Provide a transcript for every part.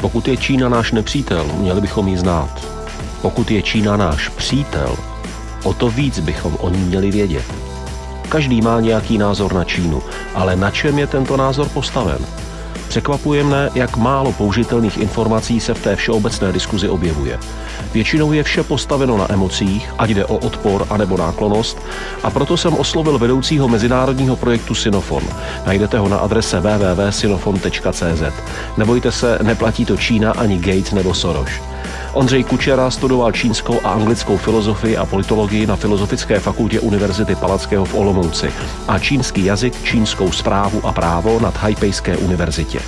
Pokud je Čína náš nepřítel, měli bychom ji znát. Pokud je Čína náš přítel, o to víc bychom o ní měli vědět. Každý má nějaký názor na Čínu, ale na čem je tento názor postaven? Překvapuje mne, jak málo použitelných informací se v té všeobecné diskuzi objevuje. Většinou je vše postaveno na emocích, ať jde o odpor anebo náklonost, a proto jsem oslovil vedoucího mezinárodního projektu Sinofon. Najdete ho na adrese www.sinofon.cz. Nebojte se, neplatí to Čína ani Gates nebo Soros. Ondřej Kučera studoval čínskou a anglickou filozofii a politologii na Filozofické fakultě Univerzity Palackého v Olomouci a čínský jazyk, čínskou zprávu a právo na Taipejské univerzitě.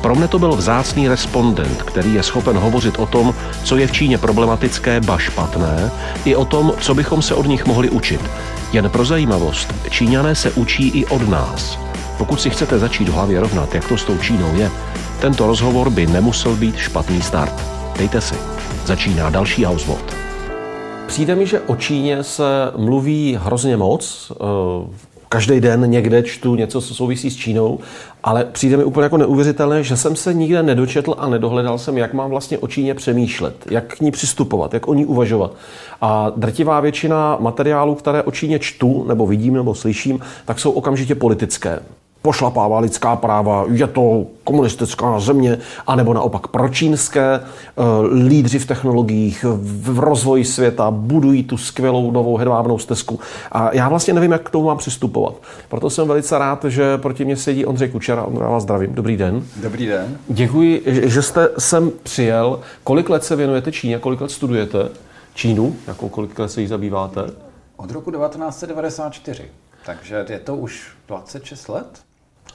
Pro mne to byl vzácný respondent, který je schopen hovořit o tom, co je v Číně problematické, ba špatné, i o tom, co bychom se od nich mohli učit. Jen pro zajímavost, Číňané se učí i od nás. Pokud si chcete začít v hlavě rovnat, jak to s tou Čínou je, tento rozhovor by nemusel být špatný start. Dejte si. Začíná další Houseword. Přijde mi, že o Číně se mluví hrozně moc. Eh, každý den někde čtu něco, co souvisí s Čínou, ale přijde mi úplně jako neuvěřitelné, že jsem se nikde nedočetl a nedohledal jsem, jak mám vlastně o Číně přemýšlet, jak k ní přistupovat, jak o ní uvažovat. A drtivá většina materiálů, které o Číně čtu, nebo vidím, nebo slyším, tak jsou okamžitě politické pošlapává lidská práva, je to komunistická země, anebo naopak pročínské eh, lídři v technologiích, v rozvoji světa, budují tu skvělou novou hedvábnou stezku. A já vlastně nevím, jak k tomu mám přistupovat. Proto jsem velice rád, že proti mě sedí Ondřej Kučera. Ondřej, vás zdravím. Dobrý den. Dobrý den. Děkuji, že jste sem přijel. Kolik let se věnujete Číně? Kolik let studujete Čínu? Jakou kolik let se jí zabýváte? Od roku 1994. Takže je to už 26 let?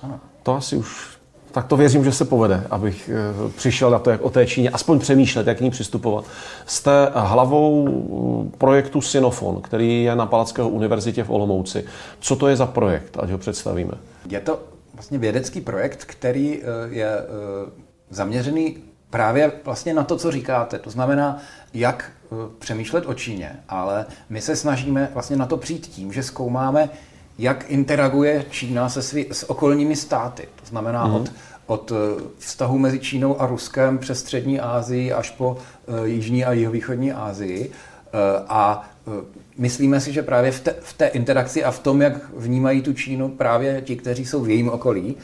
Ano. To asi už tak to věřím, že se povede, abych eh, přišel na to, jak o té Číně, aspoň přemýšlet, jak k ní přistupovat. Jste hlavou eh, projektu Sinofon, který je na Palackého univerzitě v Olomouci. Co to je za projekt, ať ho představíme? Je to vlastně vědecký projekt, který eh, je zaměřený právě vlastně na to, co říkáte. To znamená, jak přemýšlet o Číně, ale my se snažíme vlastně na to přijít tím, že zkoumáme, jak interaguje Čína se svý, s okolními státy. To znamená mm. od, od eh, vztahu mezi Čínou a Ruskem přes střední Asii až po uh, jižní a jihovýchodní Asii. Uh, a uh, myslíme si, že právě v té, v té interakci a v tom, jak vnímají tu Čínu právě ti, kteří jsou v jejím okolí,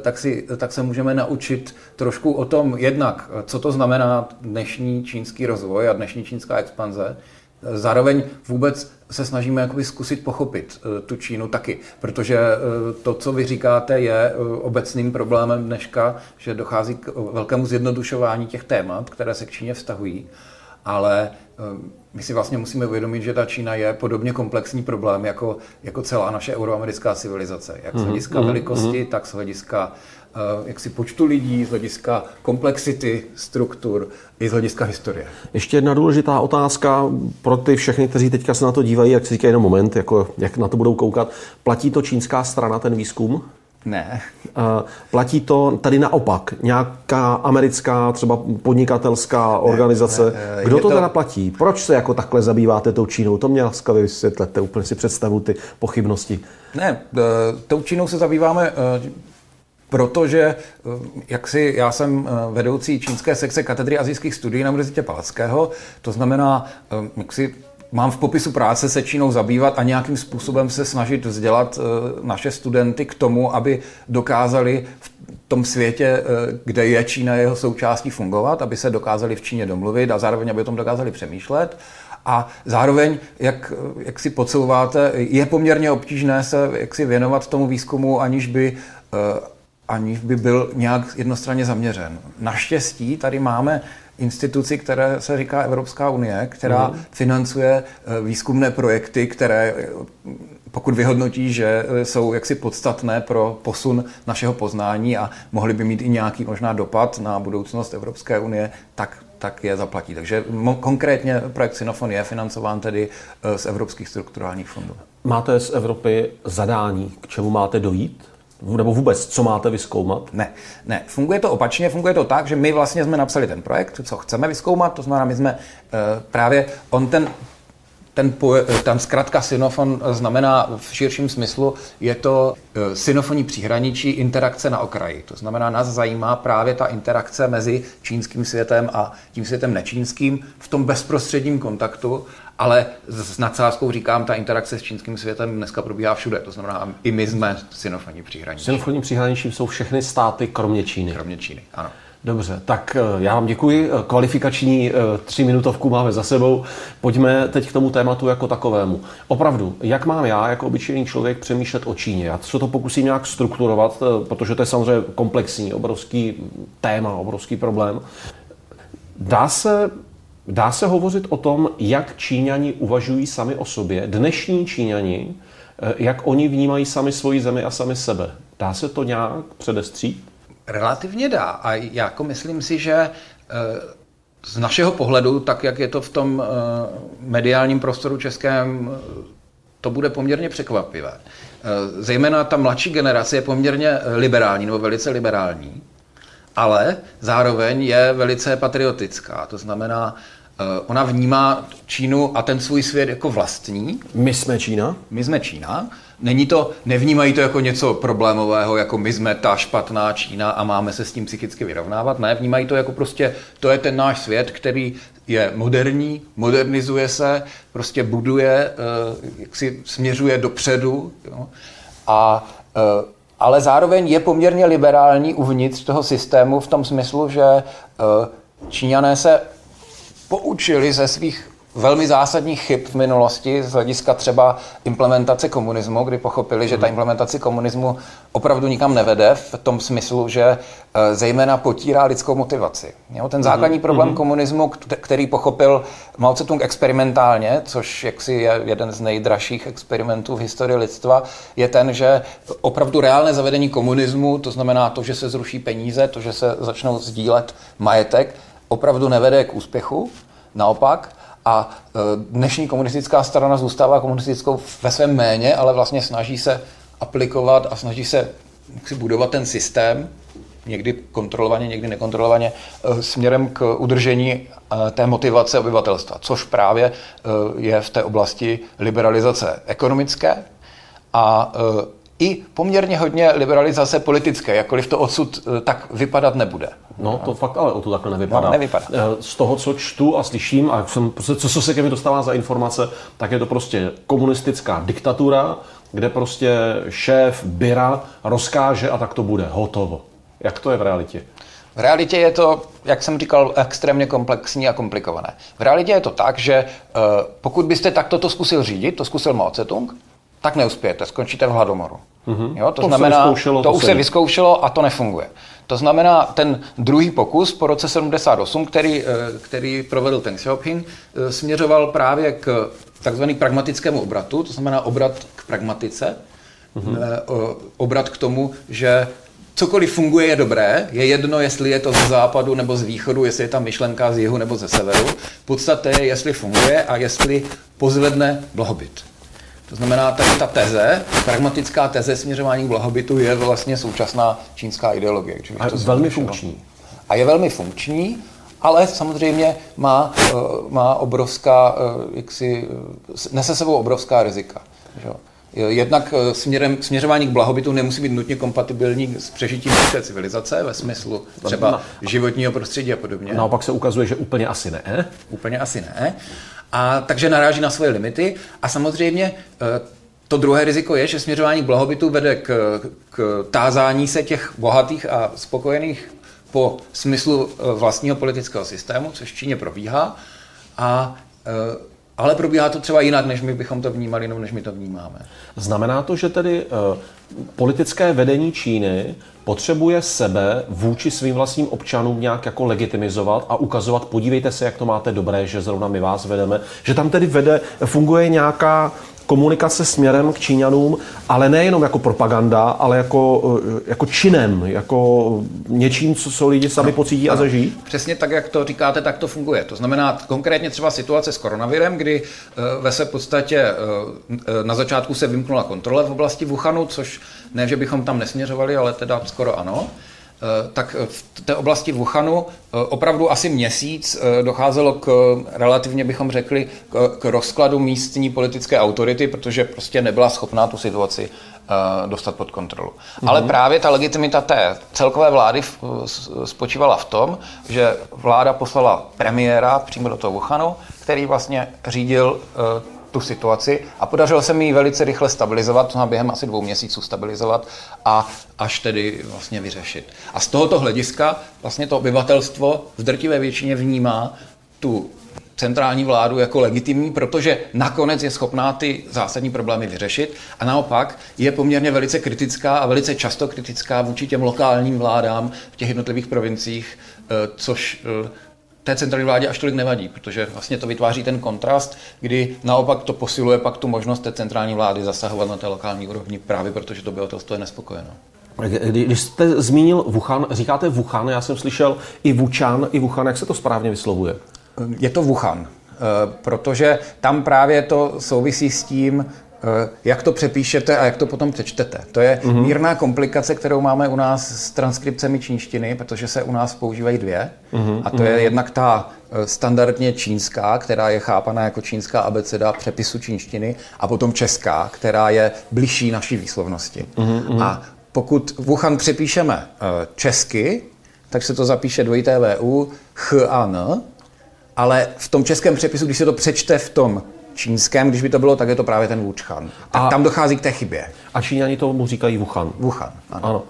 tak, si, tak se můžeme naučit trošku o tom jednak, co to znamená dnešní čínský rozvoj a dnešní čínská expanze, Zároveň vůbec se snažíme jakoby zkusit pochopit eh, tu Čínu taky, protože eh, to, co vy říkáte, je eh, obecným problémem dneška, že dochází k velkému zjednodušování těch témat, které se k Číně vztahují, ale my si vlastně musíme uvědomit, že ta Čína je podobně komplexní problém jako, jako celá naše euroamerická civilizace. Jak z mhm, hlediska mm-hmm. velikosti, mm-hmm. tak z hlediska jaksi počtu lidí, z hlediska komplexity struktur i z hlediska historie. Ještě jedna důležitá otázka pro ty všechny, kteří teďka se na to dívají, jak si říkají jenom moment, jako, jak na to budou koukat. Platí to čínská strana, ten výzkum? Ne. Eh, platí to tady naopak, nějaká americká, třeba podnikatelská organizace. Ne, ne, Kdo to, to teda platí? Proč se jako takhle zabýváte tou Čínou? To mě laskavě vysvětlete, úplně si představu ty pochybnosti. Ne, eh, tou Čínou se zabýváme protože eh, jak si, já jsem eh, vedoucí čínské sekce katedry azijských studií na Univerzitě Palackého, to znamená, eh, jak si mám v popisu práce se Čínou zabývat a nějakým způsobem se snažit vzdělat naše studenty k tomu, aby dokázali v tom světě, kde je Čína jeho součástí fungovat, aby se dokázali v Číně domluvit a zároveň, aby o tom dokázali přemýšlet. A zároveň, jak, jak si podsouváte, je poměrně obtížné se jak si věnovat tomu výzkumu, aniž by aniž by byl nějak jednostranně zaměřen. Naštěstí tady máme instituci, které se říká Evropská unie, která mm. financuje eh, výzkumné projekty, které eh, pokud vyhodnotí, že eh, jsou jaksi podstatné pro posun našeho poznání a mohly by mít i nějaký možná dopad na budoucnost Evropské unie, tak, tak je zaplatí. Takže konkrétně projekt Sinofon je financován tedy z evropských strukturálních fondů. Máte z Evropy zadání, k čemu máte dojít? Nebo vůbec, co máte vyskoumat? Ne, ne. Funguje to opačně, funguje to tak, že my vlastně jsme napsali ten projekt, co chceme vyskoumat, to znamená, my jsme uh, právě, on ten ten, ten zkrátka sinofon znamená v širším smyslu, je to synofonní příhraničí interakce na okraji. To znamená, nás zajímá právě ta interakce mezi čínským světem a tím světem nečínským v tom bezprostředním kontaktu, ale s nadsázkou říkám, ta interakce s čínským světem dneska probíhá všude. To znamená, i my jsme synofonní příhraničí. Synofonní příhraničí jsou všechny státy, kromě Číny. Kromě Číny, ano. Dobře, tak eh, já vám děkuji. Eh, kvalifikační eh, tři minutovku máme za sebou. Pojďme teď k tomu tématu jako takovému. Opravdu, jak mám já jako obyčejný člověk přemýšlet o Číně? Já se to pokusím nějak strukturovat, protože to je samozřejmě komplexní, obrovský téma, obrovský problém. Dá se, dá se hovořit o tom, jak Číňani uvažují sami o sobě, dnešní Číňani, jak oni vnímají sami svoji zemi a sami sebe. Dá se to nějak předestřít? Relativně dá. A jako myslím si, že eh, z našeho pohledu, tak jak je to v tom eh, mediálním prostoru českém, eh, to bude poměrně překvapivé. Zejména ta mladší generace je poměrně liberální nebo velice liberální, ale zároveň je velice patriotická. To znamená, ona vnímá Čínu a ten svůj svět jako vlastní. My jsme Čína? My jsme Čína Není to, nevnímají to jako něco problémového, jako my jsme ta špatná Čína a máme se s tím psychicky vyrovnávat. Ne, vnímají to jako prostě, to je ten náš svět, který je moderní, modernizuje se, prostě buduje, eh, jak si směřuje dopředu. Jo? A, eh, ale zároveň je poměrně liberální uvnitř toho systému v tom smyslu, že eh, Číňané se poučili ze svých velmi zásadních chyb v minulosti z hlediska třeba implementace komunismu, kdy pochopili, že ta mhm. implementace komunismu opravdu nikam nevede v tom smyslu, že eh, zejména potírá lidskou motivaci. Jo, ten základní mhm. problém mm-hmm. komunismu, který pochopil Mao Tse-tung experimentálně, což jaksi je jeden z nejdražších experimentů v historii lidstva, je ten, že opravdu reálné zavedení komunismu, to znamená to, že se zruší peníze, to, že se začnou sdílet majetek, opravdu nevede k úspěchu. Naopak, a e, dnešní komunistická strana zůstává komunistickou ve svém méně, ale vlastně snaží se aplikovat a snaží se si budovat ten systém, někdy kontrolovaně, někdy nekontrolovaně, e, směrem k udržení e, té motivace obyvatelstva, což právě je v té oblasti liberalizace ekonomické a i poměrně hodně liberalizace politické, jakkoliv to odsud eh, tak vypadat nebude. No, to fakt ale o to takhle nevypadá. No, nevypadá. Eh, z toho, co čtu a slyším, a jsem, co, co se ke mi dostává za informace, tak je to prostě komunistická diktatura, kde prostě šéf Byra rozkáže a tak to bude. Hotovo. Jak to je v realitě? V realitě je to, jak jsem říkal, extrémně komplexní a komplikované. V realitě je to tak, že eh, pokud byste takto to zkusil řídit, to zkusil Mao Tse-tung, tak neuspějete, skončíte v hladomoru. Mm-hmm. Jo, to, to znamená, se to, to už se vyzkoušelo a to nefunguje. To znamená, ten druhý pokus po roce 78, který, eh, který provedl ten Xiaoping, eh, směřoval právě k takzvanému pragmatickému obratu, to znamená obrat k pragmatice, mm-hmm. obrat k tomu, že cokoliv funguje je dobré, je jedno, jestli je to ze západu nebo z východu, jestli je ta myšlenka z jihu nebo ze severu. Podstatě je, jestli funguje a jestli pozvedne blahobyt. To znamená, tady ta teze, pragmatická teze směřování k blahobytu je vlastně současná čínská ideologie. A je to velmi funkční. A je velmi funkční, ale samozřejmě má, eh, má obrovská, eh, jaksi, eh, nese sebou obrovská rizika. Jednak směrem, směřování k blahobytu nemusí být nutně kompatibilní s přežitím lidské civilizace ve smyslu třeba životního prostředí a podobně. Naopak se ukazuje, že úplně asi ne. Úplně asi ne. A takže naráží na svoje limity. A samozřejmě eh, to druhé riziko je, že směřování k blahobytu vede k, k tázání se těch bohatých a spokojených po smyslu eh, vlastního politického systému, což v Číně probíhá. A eh, ale probíhá to třeba jinak, než my bychom to vnímali, nebo než my to vnímáme. Znamená to, že tedy uh, politické vedení Číny potřebuje sebe vůči svým vlastním občanům nějak jako legitimizovat a ukazovat, podívejte se, jak to máte dobré, že zrovna my vás vedeme, že tam tedy vede, funguje nějaká komunikace směrem k Číňanům, ale nejenom jako propaganda, ale jako, eh, jako činem, jako něčím, co, co lidi sami no, pocítí a zažijí? Přesně tak, jak to říkáte, tak to funguje. To znamená konkrétně třeba situace s koronavirem, kdy eh, ve se podstatě eh, na začátku se vymknula kontrole v oblasti Wuhanu, což ne, že bychom tam nesměřovali, ale teda skoro ano. Tak v té oblasti Wuhanu opravdu asi měsíc docházelo k relativně, bychom řekli, k rozkladu místní politické autority, protože prostě nebyla schopná tu situaci dostat pod kontrolu. Mm-hmm. Ale právě ta legitimita té celkové vlády spočívala v tom, že vláda poslala premiéra přímo do toho Wuhanu, který vlastně řídil tu situaci a podařilo se mi ji velice rychle stabilizovat, to během asi dvou měsíců stabilizovat a až tedy vlastně vyřešit. A z tohoto hlediska vlastně to obyvatelstvo v drtivé většině vnímá tu centrální vládu jako legitimní, protože nakonec je schopná ty zásadní problémy vyřešit a naopak je poměrně velice kritická a velice často kritická vůči těm lokálním vládám v těch jednotlivých provinciích, eh, což eh, té centrální vládě až tolik nevadí, protože vlastně to vytváří ten kontrast, kdy naopak to posiluje pak tu možnost té centrální vlády zasahovat na té lokální úrovni právě protože to obyvatelstvo je nespokojeno. Když jste zmínil Wuhan, říkáte Wuhan, já jsem slyšel i Wuchan, i Wuhan, jak se to správně vyslovuje? Je to Wuhan, eh, protože tam právě to souvisí s tím, Eh, jak to přepíšete a jak to potom přečtete. To je mm-hmm. mírná komplikace, kterou máme u nás s transkripcemi čínštiny, protože se u nás používají dvě. Mm-hmm. A to je mhm. jednak ta eh, standardně čínská, která je chápaná jako čínská abeceda přepisu čínštiny, a potom česká, která je bližší naší výslovnosti. Mm-hmm. A pokud Wuhan přepíšeme eh, česky, tak se to zapíše dvojité VU, H a N, ale v tom českém přepisu, když se to přečte v tom čínském, když by to bylo, tak je to právě ten Wuhan. Tak a, tam dochází k té chybě. A Číňani tomu říkají Wuhan. Wuhan, ano. ano.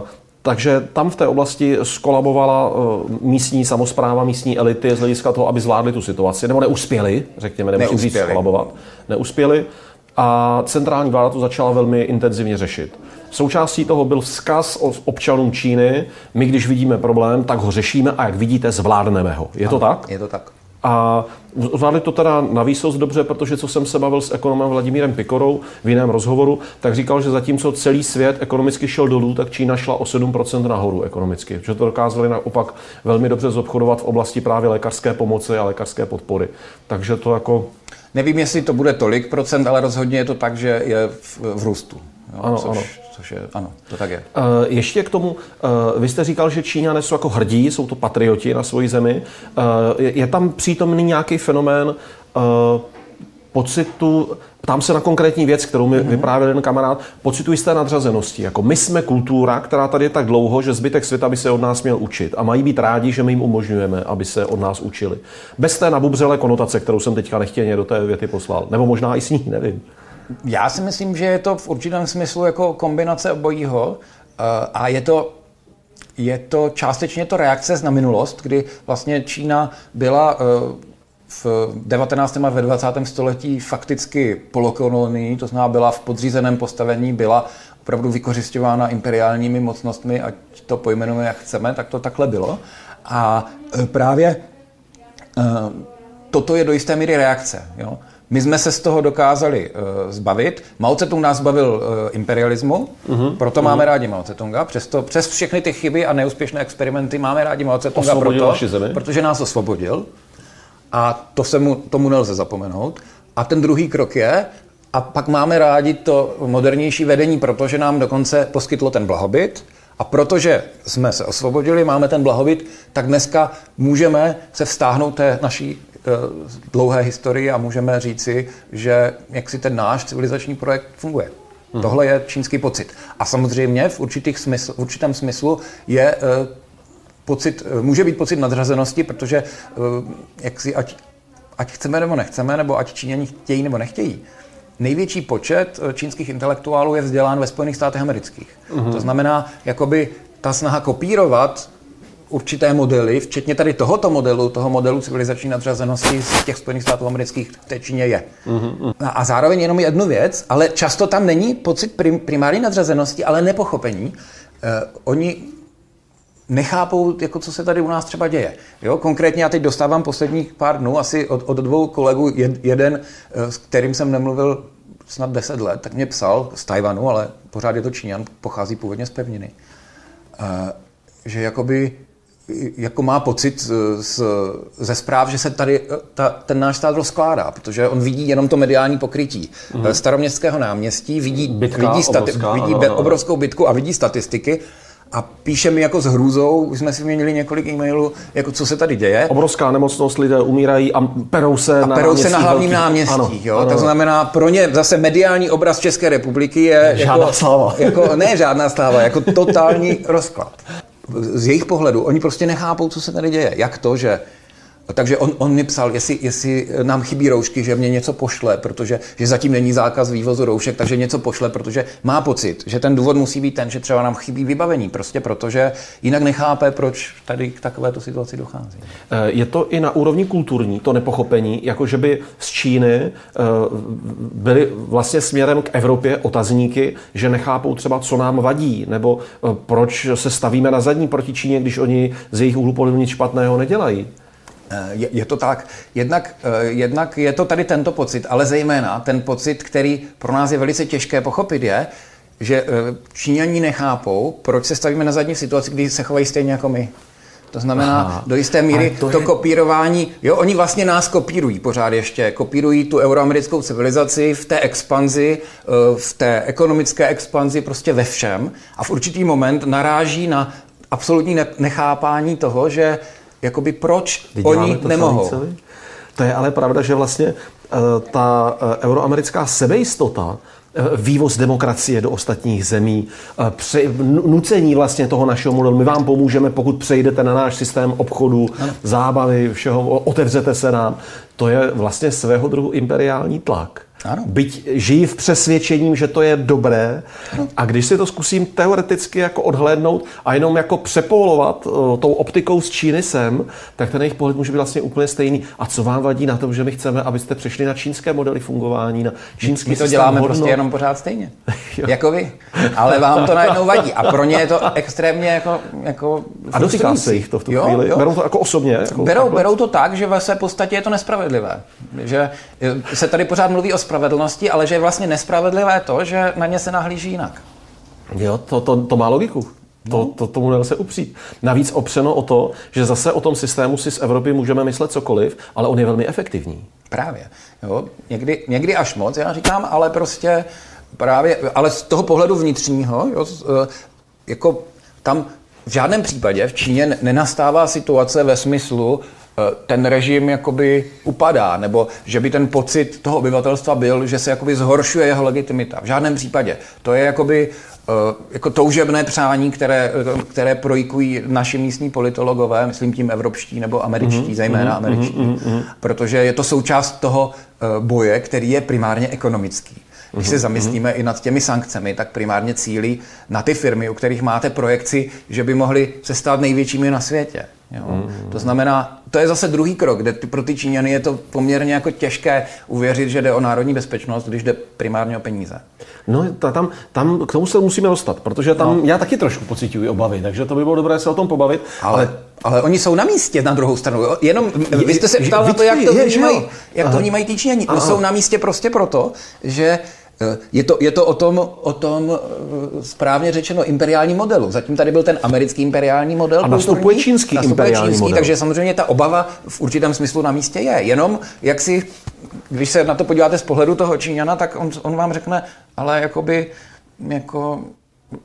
Uh, takže tam v té oblasti skolabovala uh, místní samozpráva, místní elity z hlediska toho, aby zvládli tu situaci, nebo neuspěli, řekněme, nemusím říct skolabovat. Neuspěli. A centrální vláda to začala velmi intenzivně řešit. Součástí toho byl vzkaz občanům Číny, my když vidíme problém, tak ho řešíme a jak vidíte, zvládneme ho. Je to tak? Je to tak. A zvládli to teda na výsost dobře, protože co jsem se bavil s ekonomem Vladimírem Pikorou v jiném rozhovoru, tak říkal, že zatímco celý svět ekonomicky šel dolů, tak Čína šla o 7% nahoru ekonomicky. Že to dokázali naopak velmi dobře zobchodovat v oblasti právě lékařské pomoci a lékařské podpory. Takže to jako... Nevím, jestli to bude tolik procent, ale rozhodně je to tak, že je v, v růstu. Jo, ano, což, ano. Což je, ano, to tak je. Uh, ještě k tomu, uh, vy jste říkal, že Číňané jsou jako hrdí, jsou to patrioti na svoji zemi. Uh, je, je tam přítomný nějaký fenomén uh, pocitu, ptám se na konkrétní věc, kterou mi mm-hmm. vyprávěl jeden kamarád, pocitu jisté nadřazenosti. Jako my jsme kultura, která tady je tak dlouho, že zbytek světa by se od nás měl učit a mají být rádi, že my jim umožňujeme, aby se od nás učili. Bez té nabubřelé konotace, kterou jsem teďka nechtěně do té věty poslal. Nebo možná i s ní, nevím. Já si myslím, že je to v určitém smyslu jako kombinace obojího eh, a je to je to částečně to reakce na minulost, kdy vlastně Čína byla eh, v 19. a ve 20. století fakticky polokolonii, to znamená byla v podřízeném postavení, byla opravdu vykořišťována imperiálními mocnostmi, ať to pojmenujeme jak chceme, tak to takhle bylo. A eh, právě toto je do jisté míry reakce. Jo? My jsme se z toho dokázali uh, zbavit. Mao Tse-tung nás zbavil uh, imperialismu, uh-huh, proto uh-huh. máme rádi Mao Tse-tunga. Přesto, přes všechny ty chyby a neúspěšné experimenty máme rádi Mao Tse-tunga proto, protože nás osvobodil. A to se mu, tomu nelze zapomenout. A ten druhý krok je, a pak máme rádi to modernější vedení, protože nám dokonce poskytlo ten blahobyt. A protože jsme se osvobodili, máme ten blahobyt, tak dneska můžeme se vztáhnout té naší dlouhé historii a můžeme říci, že jak si ten náš civilizační projekt funguje. Hmm. Tohle je čínský pocit. A samozřejmě v, určitých smysl, v určitém smyslu je uh, pocit, uh, může být pocit nadřazenosti, protože jak si, ať, ať chceme nebo nechceme, nebo ať Číňani chtějí nebo nechtějí, největší počet čínských intelektuálů je vzdělán ve Spojených státech amerických. hmm To znamená, jakoby ta snaha kopírovat určité modely, včetně tady tohoto modelu, toho modelu civilizační nadřazenosti z těch Spojených států amerických v té Číně je. Mm-hmm. A zároveň jenom jednu věc, ale často tam není pocit prim, primární nadřazenosti, ale nepochopení. Eh, oni nechápou, jako co se tady u nás třeba děje. Jo? Konkrétně já teď dostávám posledních pár dnů asi od, od dvou kolegů, jed, jeden, eh, s kterým jsem nemluvil snad 10 let, tak mě psal z Tajvanu, ale pořád je to Číňan, pochází původně z pevniny. Uh, že jakoby jako má pocit z, ze zpráv, že se tady eh, ta, ten náš stát rozkládá, protože on vidí jenom to mediální pokrytí mm-hmm. staroměstského náměstí, vidí, Bitka vidí, stati- obrovská, vidí ano, ano. obrovskou bitku a vidí statistiky a píše mi jako s hrůzou, už jsme si měnili několik e-mailů, jako co se tady děje. Obrovská nemocnost, lidé umírají a perou se a na perou se na hlavním velký. náměstí. Ano, jo? ano. To znamená, pro ně zase mediální obraz České republiky je Žádná jako, sláva. Jako, ne žádná sláva, jako totální rozklad. Z jejich pohledu, oni prostě nechápou, co se tady děje. Jak to, že takže on, on mi psal, jestli, jestli nám chybí roušky, že mě něco pošle, protože že zatím není zákaz vývozu roušek, takže něco pošle, protože má pocit, že ten důvod musí být ten, že třeba nám chybí vybavení, prostě protože jinak nechápe, proč tady k takovéto situaci dochází. Eh, Je to i na úrovni kulturní, to nepochopení, jako že by z Číny eh, byly vlastně směrem k Evropě otazníky, že nechápou třeba, co nám vadí, nebo eh, proč se stavíme na zadní proti Číně, když oni z jejich úhlu nic špatného nedělají. Eh, Je, je to tak. Jednak, eh, jednak je to tady tento pocit, ale zejména ten pocit, který pro nás je velice těžké pochopit, je, že eh, Číňaní nechápou, proč se stavíme na zadní v situaci, kdy se chovají stejně jako my. To znamená, Aha. do jisté míry to, to je- kopírování, jo, oni vlastně nás kopírují pořád ještě, kopírují tu euroamerickou civilizaci v té expanzi, v té ekonomické expanzi, prostě ve všem a v určitý moment naráží na absolutní ne- nechápání toho, že jakoby proč děláme oni to nemohou. celý? To je ale pravda, že vlastně eh, ta eh, euroamerická sebejistota, eh, vývoz demokracie do ostatních zemí, pře- nu- nucení vlastně toho našeho modelu. My vám pomůžeme, pokud přejdete na náš systém obchodu, zábavy, všeho, otevřete se nám. To je vlastně svého druhu imperiální tlak. Ano. Byť žijí v přesvědčením, že to je dobré a když si to zkusím teoreticky jako odhlédnout a jenom jako přepolovat o, tou optikou z Číny sem, tak ten jejich pohled může být vlastně úplně stejný. A co vám vadí na tom, že my chceme, abyste přešli na čínské modely fungování, na čínský My to děláme hodnot? prostě jenom pořád stejně. Jako vy. Ale vám to najednou vadí. A pro ně je to extrémně jako, jako A dotýká se jich to v tu jo, chvíli? Jo. Berou to jako osobně? Jako Berou, takhle? berou to tak, že ve své podstatě je to nespravedlivé. Že eh, se tady pořád mluví o spravedlnosti, ale že je vlastně nespravedlivé to, že na ně se nahlíží jinak. Jo, to, to, to má logiku. To, No. to, tomu nelze upřít. Navíc opřeno o to, že zase o tom systému si z Evropy můžeme myslet cokoliv, ale on je velmi efektivní. Právě. Jo? Někdy, někdy až moc, já říkám, ale prostě právě, ale z toho pohledu vnitřního, jo, eh, jako tam v žádném případě v Číně ne- nenastává situace ve smyslu, ten režim jakoby upadá, nebo že by ten pocit toho obyvatelstva byl, že se jakoby zhoršuje jeho legitimita. V žádném případě. To je jakoby eh, jako toužebné přání, které, eh, které projikují naši místní politologové, myslím tím evropští nebo američtí, zejména američtí, protože je to součást toho eh, boje, který je primárně ekonomický. Když se zamyslíme i nad těmi sankcemi, tak primárně cílí na ty firmy, u kterých máte projekci, že by mohly se stát největšími na světě. Jo? To znamená, to je zase druhý krok, kde pro ty Číňany je to poměrně jako těžké uvěřit, že jde o národní bezpečnost, když jde primárně o peníze. No, ta, tam, tam, k tomu se musíme dostat, protože tam no. já taky trošku pocituji obavy, takže to by bylo dobré se o tom pobavit. Ale, ale oni jsou na místě na druhou stranu. Jo? Jenom vy jste se ptal na to, jak to vnímají, jak to vnímají. No, jsou na místě prostě proto, že je to, je to o tom, o tom eh, správně řečeno imperiální modelu. Zatím tady byl ten americký imperiální model. A nastupuje kulturní, čínský nastupuje imperiální čínský, model. Takže samozřejmě ta obava v určitém smyslu na místě je. Jenom jak si, když se na to podíváte z pohledu toho Číňana, tak on, on vám řekne, ale jakoby, jako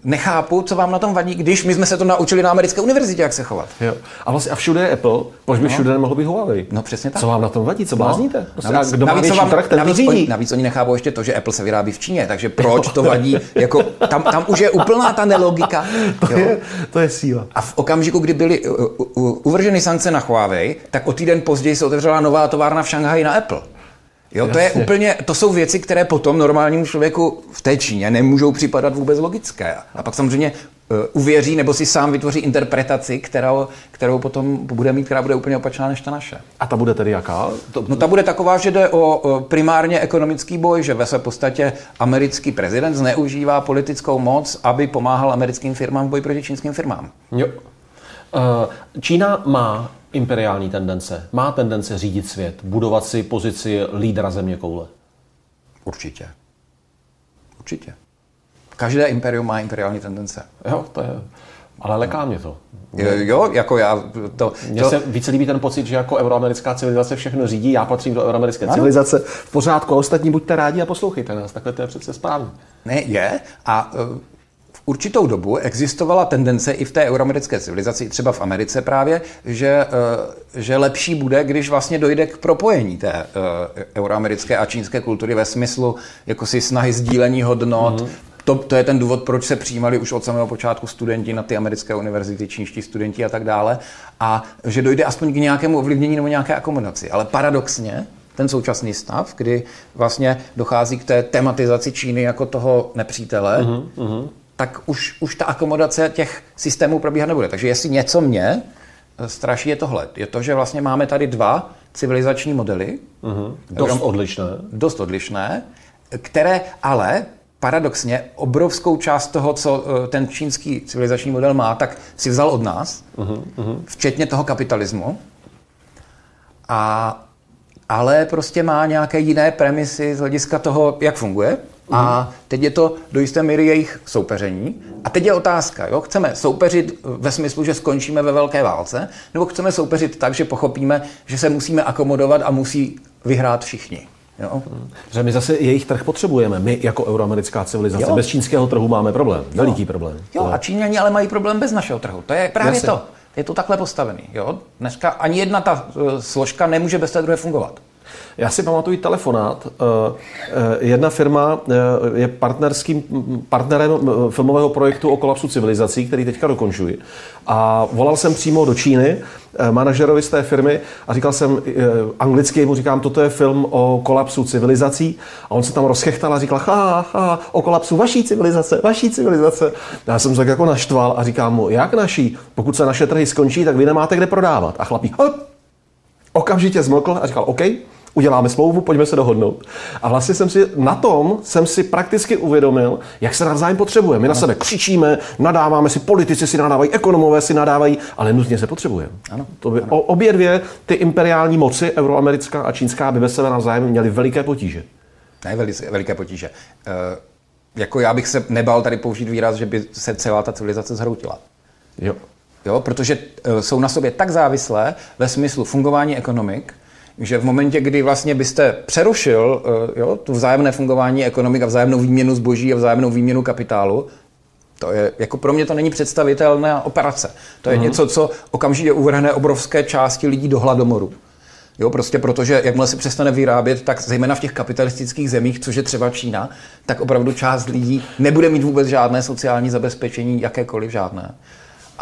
nechápu, co vám na tom vadí, když my jsme se to naučili na americké univerzitě, jak se chovat. Jo. A vlastně a všude je Apple, proč by všude nemohl být Huawei? No, přesně tak. Co vám na tom vadí? Co blázníte? Prostě, Navíc, kdo navíc, vám, trh, ten navíc, oni, navíc oni nechápou ještě to, že Apple se vyrábí v Číně, takže proč to vadí? Jako, tam, tam už je úplná ta nelogika. To jo. je, to je síla. A v okamžiku, kdy byly uh, uh, uh, uvrženy sankce na Huawei, tak o týden později se otevřela nová továrna v Šanghaji na Apple. Jo, to je Jasně. úplně, to jsou věci, které potom normálnímu člověku v té Číně nemůžou připadat vůbec logické. A pak samozřejmě uh, uvěří nebo si sám vytvoří interpretaci, kterou, kterou potom bude mít, která bude úplně opačná než ta naše. A ta bude tedy jaká? To, No ta bude taková, že jde o o primárně ekonomický boj, že ve své podstatě americký prezident zneužívá politickou moc, aby pomáhal americkým firmám v boji proti čínským firmám. jo. Eh, Čína má imperiální tendence, má tendence řídit svět, budovat si pozici lídra země koule. Určitě. Určitě. Každé imperium má imperiální tendence. Jo, to je... Ale leká mě to. Jo, jo jako já to... Mně to se více líbí ten pocit, že jako euroamerická civilizace všechno řídí, já patřím do euroamerické civilizace. V pořádku, ostatní buďte rádi a poslouchejte nás. Takhle to je přece správně. ne, je. A uh, v určitou dobu existovala tendence i v té euroamerické civilizaci, třeba v Americe právě, že, eh, že lepší bude, když vlastně dojde k propojení té eh, euroamerické a čínské kultury ve smyslu jako si snahy sdílení hodnot, mm-hmm. To, to je ten důvod, proč se přijímali už od samého počátku studenti na ty americké univerzity, čínští studenti a tak dále. A že dojde aspoň k nějakému ovlivnění nebo nějaké akomodaci. Ale paradoxně, ten současný stav, kdy vlastně dochází k té tematizaci Číny jako toho nepřítele, uh-huh, tak už, už ta akomodace těch systémů probíhat nebude. Takže jestli něco mě eh, straší, je tohle. Je to, že vlastně máme tady dva civilizační modely. Uh-huh. Dost odlišné. Dost odlišné, které ale paradoxně obrovskou část toho, co eh, ten čínský civilizační model má, tak si vzal od nás, uh-huh. včetně toho kapitalismu. A ale prostě má nějaké jiné premisy z hlediska toho, jak funguje. A teď je to do jisté míry jejich soupeření. A teď je otázka, jo? chceme soupeřit ve smyslu, že skončíme ve velké válce, nebo chceme soupeřit tak, že pochopíme, že se musíme akomodovat a musí vyhrát všichni. Jo? Že my zase jejich trh potřebujeme. My jako euroamerická civilizace. Jo. Bez čínského trhu máme problém. Veliký problém. Jo, a Číňani ale mají problém bez našeho trhu. To je právě Jasně. to je to takhle postavený. Jo? Dneska ani jedna ta uh, složka nemůže bez té druhé fungovat. Já si pamatuju telefonát. Uh, jedna firma je partnerským partnerem filmového projektu o kolapsu civilizací, který teďka dokončuji. A volal jsem přímo do Číny manažerovi z té firmy a říkal jsem anglicky, mu říkám, toto je film o kolapsu civilizací. A on se tam rozchechtal a říkal, ha, ha, o kolapsu vaší civilizace, vaší civilizace. Já jsem se tak jako naštval a říkám mu, jak naší? Pokud se naše trhy skončí, tak vy nemáte kde prodávat. A chlapík, hop, okamžitě zmlkl a říkal, OK, uděláme smlouvu, pojďme se dohodnout. A vlastně jsem si na tom jsem si prakticky uvědomil, jak se navzájem potřebujeme. My na sebe křičíme, nadáváme si, politici si nadávají, ekonomové si nadávají, ale nutně se potřebujeme. Ano. To by, ano. Obě dvě ty imperiální moci, euroamerická a čínská, by ve sebe navzájem měly veliké potíže. Ne, velice, veliké potíže. E, jako já bych se nebal tady použít výraz, že by se celá ta civilizace zhroutila. Jo. Jo, protože e, jsou na sobě tak závislé ve smyslu fungování ekonomik, že v momentě, kdy vlastně byste přerušil eh, jo, tu vzájemné fungování ekonomik a vzájemnou výměnu zboží a vzájemnou výměnu kapitálu, to je, jako pro mě to není představitelná operace. To je uh-huh. něco, co okamžitě uvrhne obrovské části lidí do hladomoru. Jo, prostě protože jakmile se přestane vyrábět, tak zejména v těch kapitalistických zemích, což je třeba Čína, tak opravdu část lidí nebude mít vůbec žádné sociální zabezpečení, jakékoliv žádné.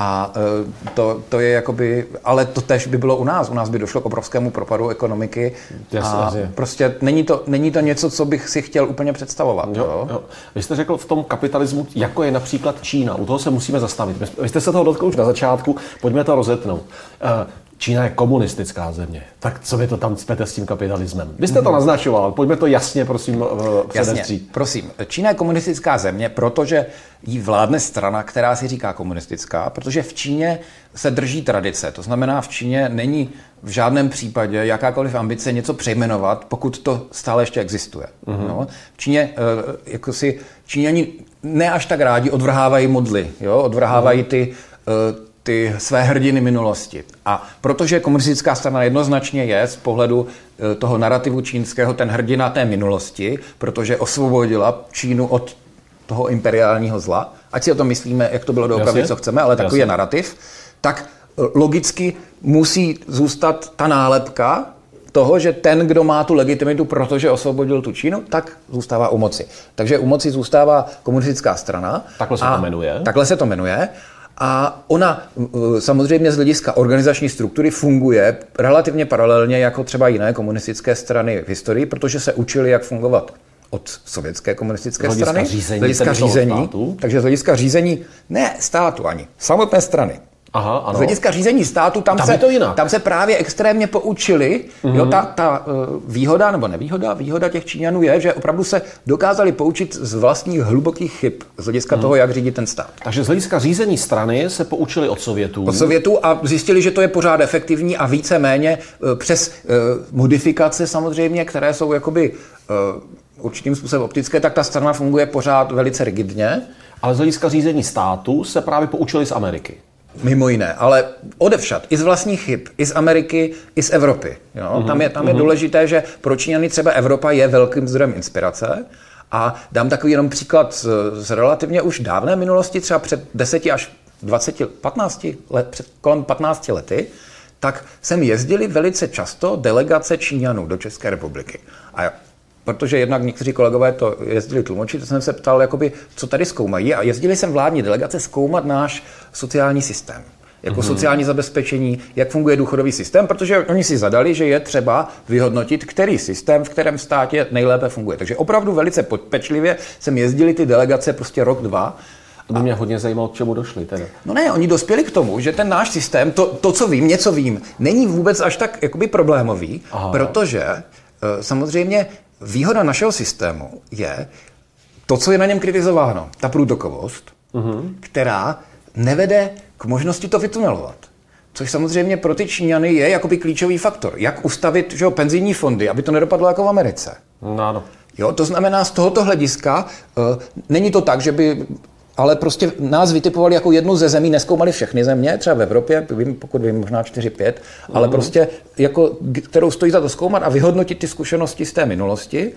A e, to, to je jakoby, ale to tež by bylo u nás. U nás by došlo k obrovskému propadu ekonomiky. Jasně, a prostě není to, není to něco, co bych si chtěl úplně představovat. Jo, jo? Jo. Vy jste řekl v tom kapitalismu, jako je například Čína. U toho se musíme zastavit. Vy jste se toho dotkl už na začátku, pojďme to rozetnout. Čína je komunistická země. Tak co vy to tam cpete s tím kapitalismem? Vy jste to mhm. naznačoval, pojďme to jasně, prosím, Jasně, prosím. Čína je komunistická země, protože jí vládne strana, která si říká komunistická, protože v Číně se drží tradice. To znamená, v Číně není v žádném případě jakákoliv ambice něco přejmenovat, pokud to stále ještě existuje. Mm-hmm. No? V Číně, eh, jako si, Číňani ne až tak rádi odvrhávají modly, jo? odvrhávají ty eh, ty své hrdiny minulosti. A protože komunistická strana jednoznačně je z pohledu e, toho narrativu čínského ten hrdina té minulosti, protože osvobodila Čínu od toho imperiálního zla, ať si o tom myslíme, jak to bylo doopravdy, co chceme, ale takový Jasně. je narrativ, tak e, logicky musí zůstat ta nálepka toho, že ten, kdo má tu legitimitu, protože osvobodil tu Čínu, tak zůstává u moci. Takže u moci zůstává komunistická strana. Takhle se to jmenuje. Takhle se to jmenuje. A ona samozřejmě z hlediska organizační struktury funguje relativně paralelně jako třeba jiné komunistické strany v historii, protože se učili, jak fungovat od sovětské komunistické z strany. Řízení, z hlediska řízení. Takže z hlediska řízení ne státu ani, samotné strany. Aha, ano. Z hlediska řízení státu tam, tam, se, to jinak. tam se právě extrémně poučili. Mm-hmm. Jo, ta, ta uh, výhoda, nebo nevýhoda, výhoda těch Číňanů je, že opravdu se dokázali poučit z vlastních hlubokých chyb z hlediska mm. toho, jak řídit ten stát. Takže z hlediska řízení strany se poučili od Sovětů. Od Sovětů a zjistili, že to je pořád efektivní a více-méně uh, přes uh, modifikace samozřejmě, které jsou jakoby uh, určitým způsobem optické, tak ta strana funguje pořád velice rigidně. Ale z hlediska řízení státu se právě poučili z Ameriky. Mimo jiné, ale odevšat, i z vlastních chyb, i z Ameriky, i z Evropy. Jo? Mm-hmm. Tam, je, tam je mm-hmm. důležité, že pro Číňany třeba Evropa je velkým zdrojem inspirace A dám takový jenom příklad z, z relativně už dávné minulosti, třeba před 10 až 20, 15 let, před kolem 15 lety, tak sem jezdili velice často delegace Číňanů do České republiky. A protože jednak někteří kolegové to jezdili tlumočit, to jsem se ptal, jakoby, co tady zkoumají. A jezdili sem vládní delegace zkoumat náš sociální systém jako mm-hmm. sociální zabezpečení, jak funguje důchodový systém, protože oni si zadali, že je třeba vyhodnotit, který systém v kterém státě nejlépe funguje. Takže opravdu velice pečlivě jsem jezdili ty delegace prostě rok, dva. To by mě hodně zajímalo, k čemu došli tedy. No ne, oni dospěli k tomu, že ten náš systém, to, to co vím, něco vím, není vůbec až tak jakoby problémový, Aha. protože eh, samozřejmě výhoda našeho systému je to, co je na něm kritizováno, ta průtokovost, uh-huh. která nevede k možnosti to vytunelovat. Což samozřejmě pro ty Číňany je jakoby klíčový faktor. Jak ustavit že jo, penzijní fondy, aby to nedopadlo jako v Americe. No, ano. Jo, to znamená, z tohoto hlediska uh, není to tak, že by ale prostě nás vytipovali jako jednu ze zemí, neskoumali všechny země, třeba v Evropě, vím, pokud vím, možná 4-5, ale uh-huh. prostě jako, kterou stojí za to zkoumat a vyhodnotit ty zkušenosti z té minulosti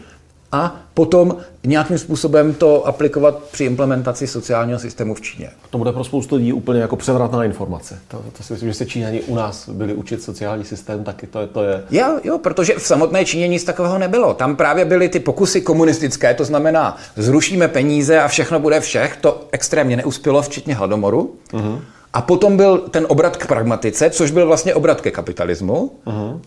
a potom nějakým způsobem to aplikovat při implementaci sociálního systému v Číně. To bude pro spoustu lidí úplně jako převratná informace. To, to si myslím, že se Číňani u nás byli učit sociální systém, taky to je. To je... Jo, jo, protože v samotné Číně nic takového nebylo. Tam právě byly ty pokusy komunistické, to znamená, zrušíme peníze a všechno bude všech. To extrémně neuspělo, včetně hladomoru. Uh-huh. A potom byl ten obrat k pragmatice, což byl vlastně obrat ke kapitalismu uh-huh.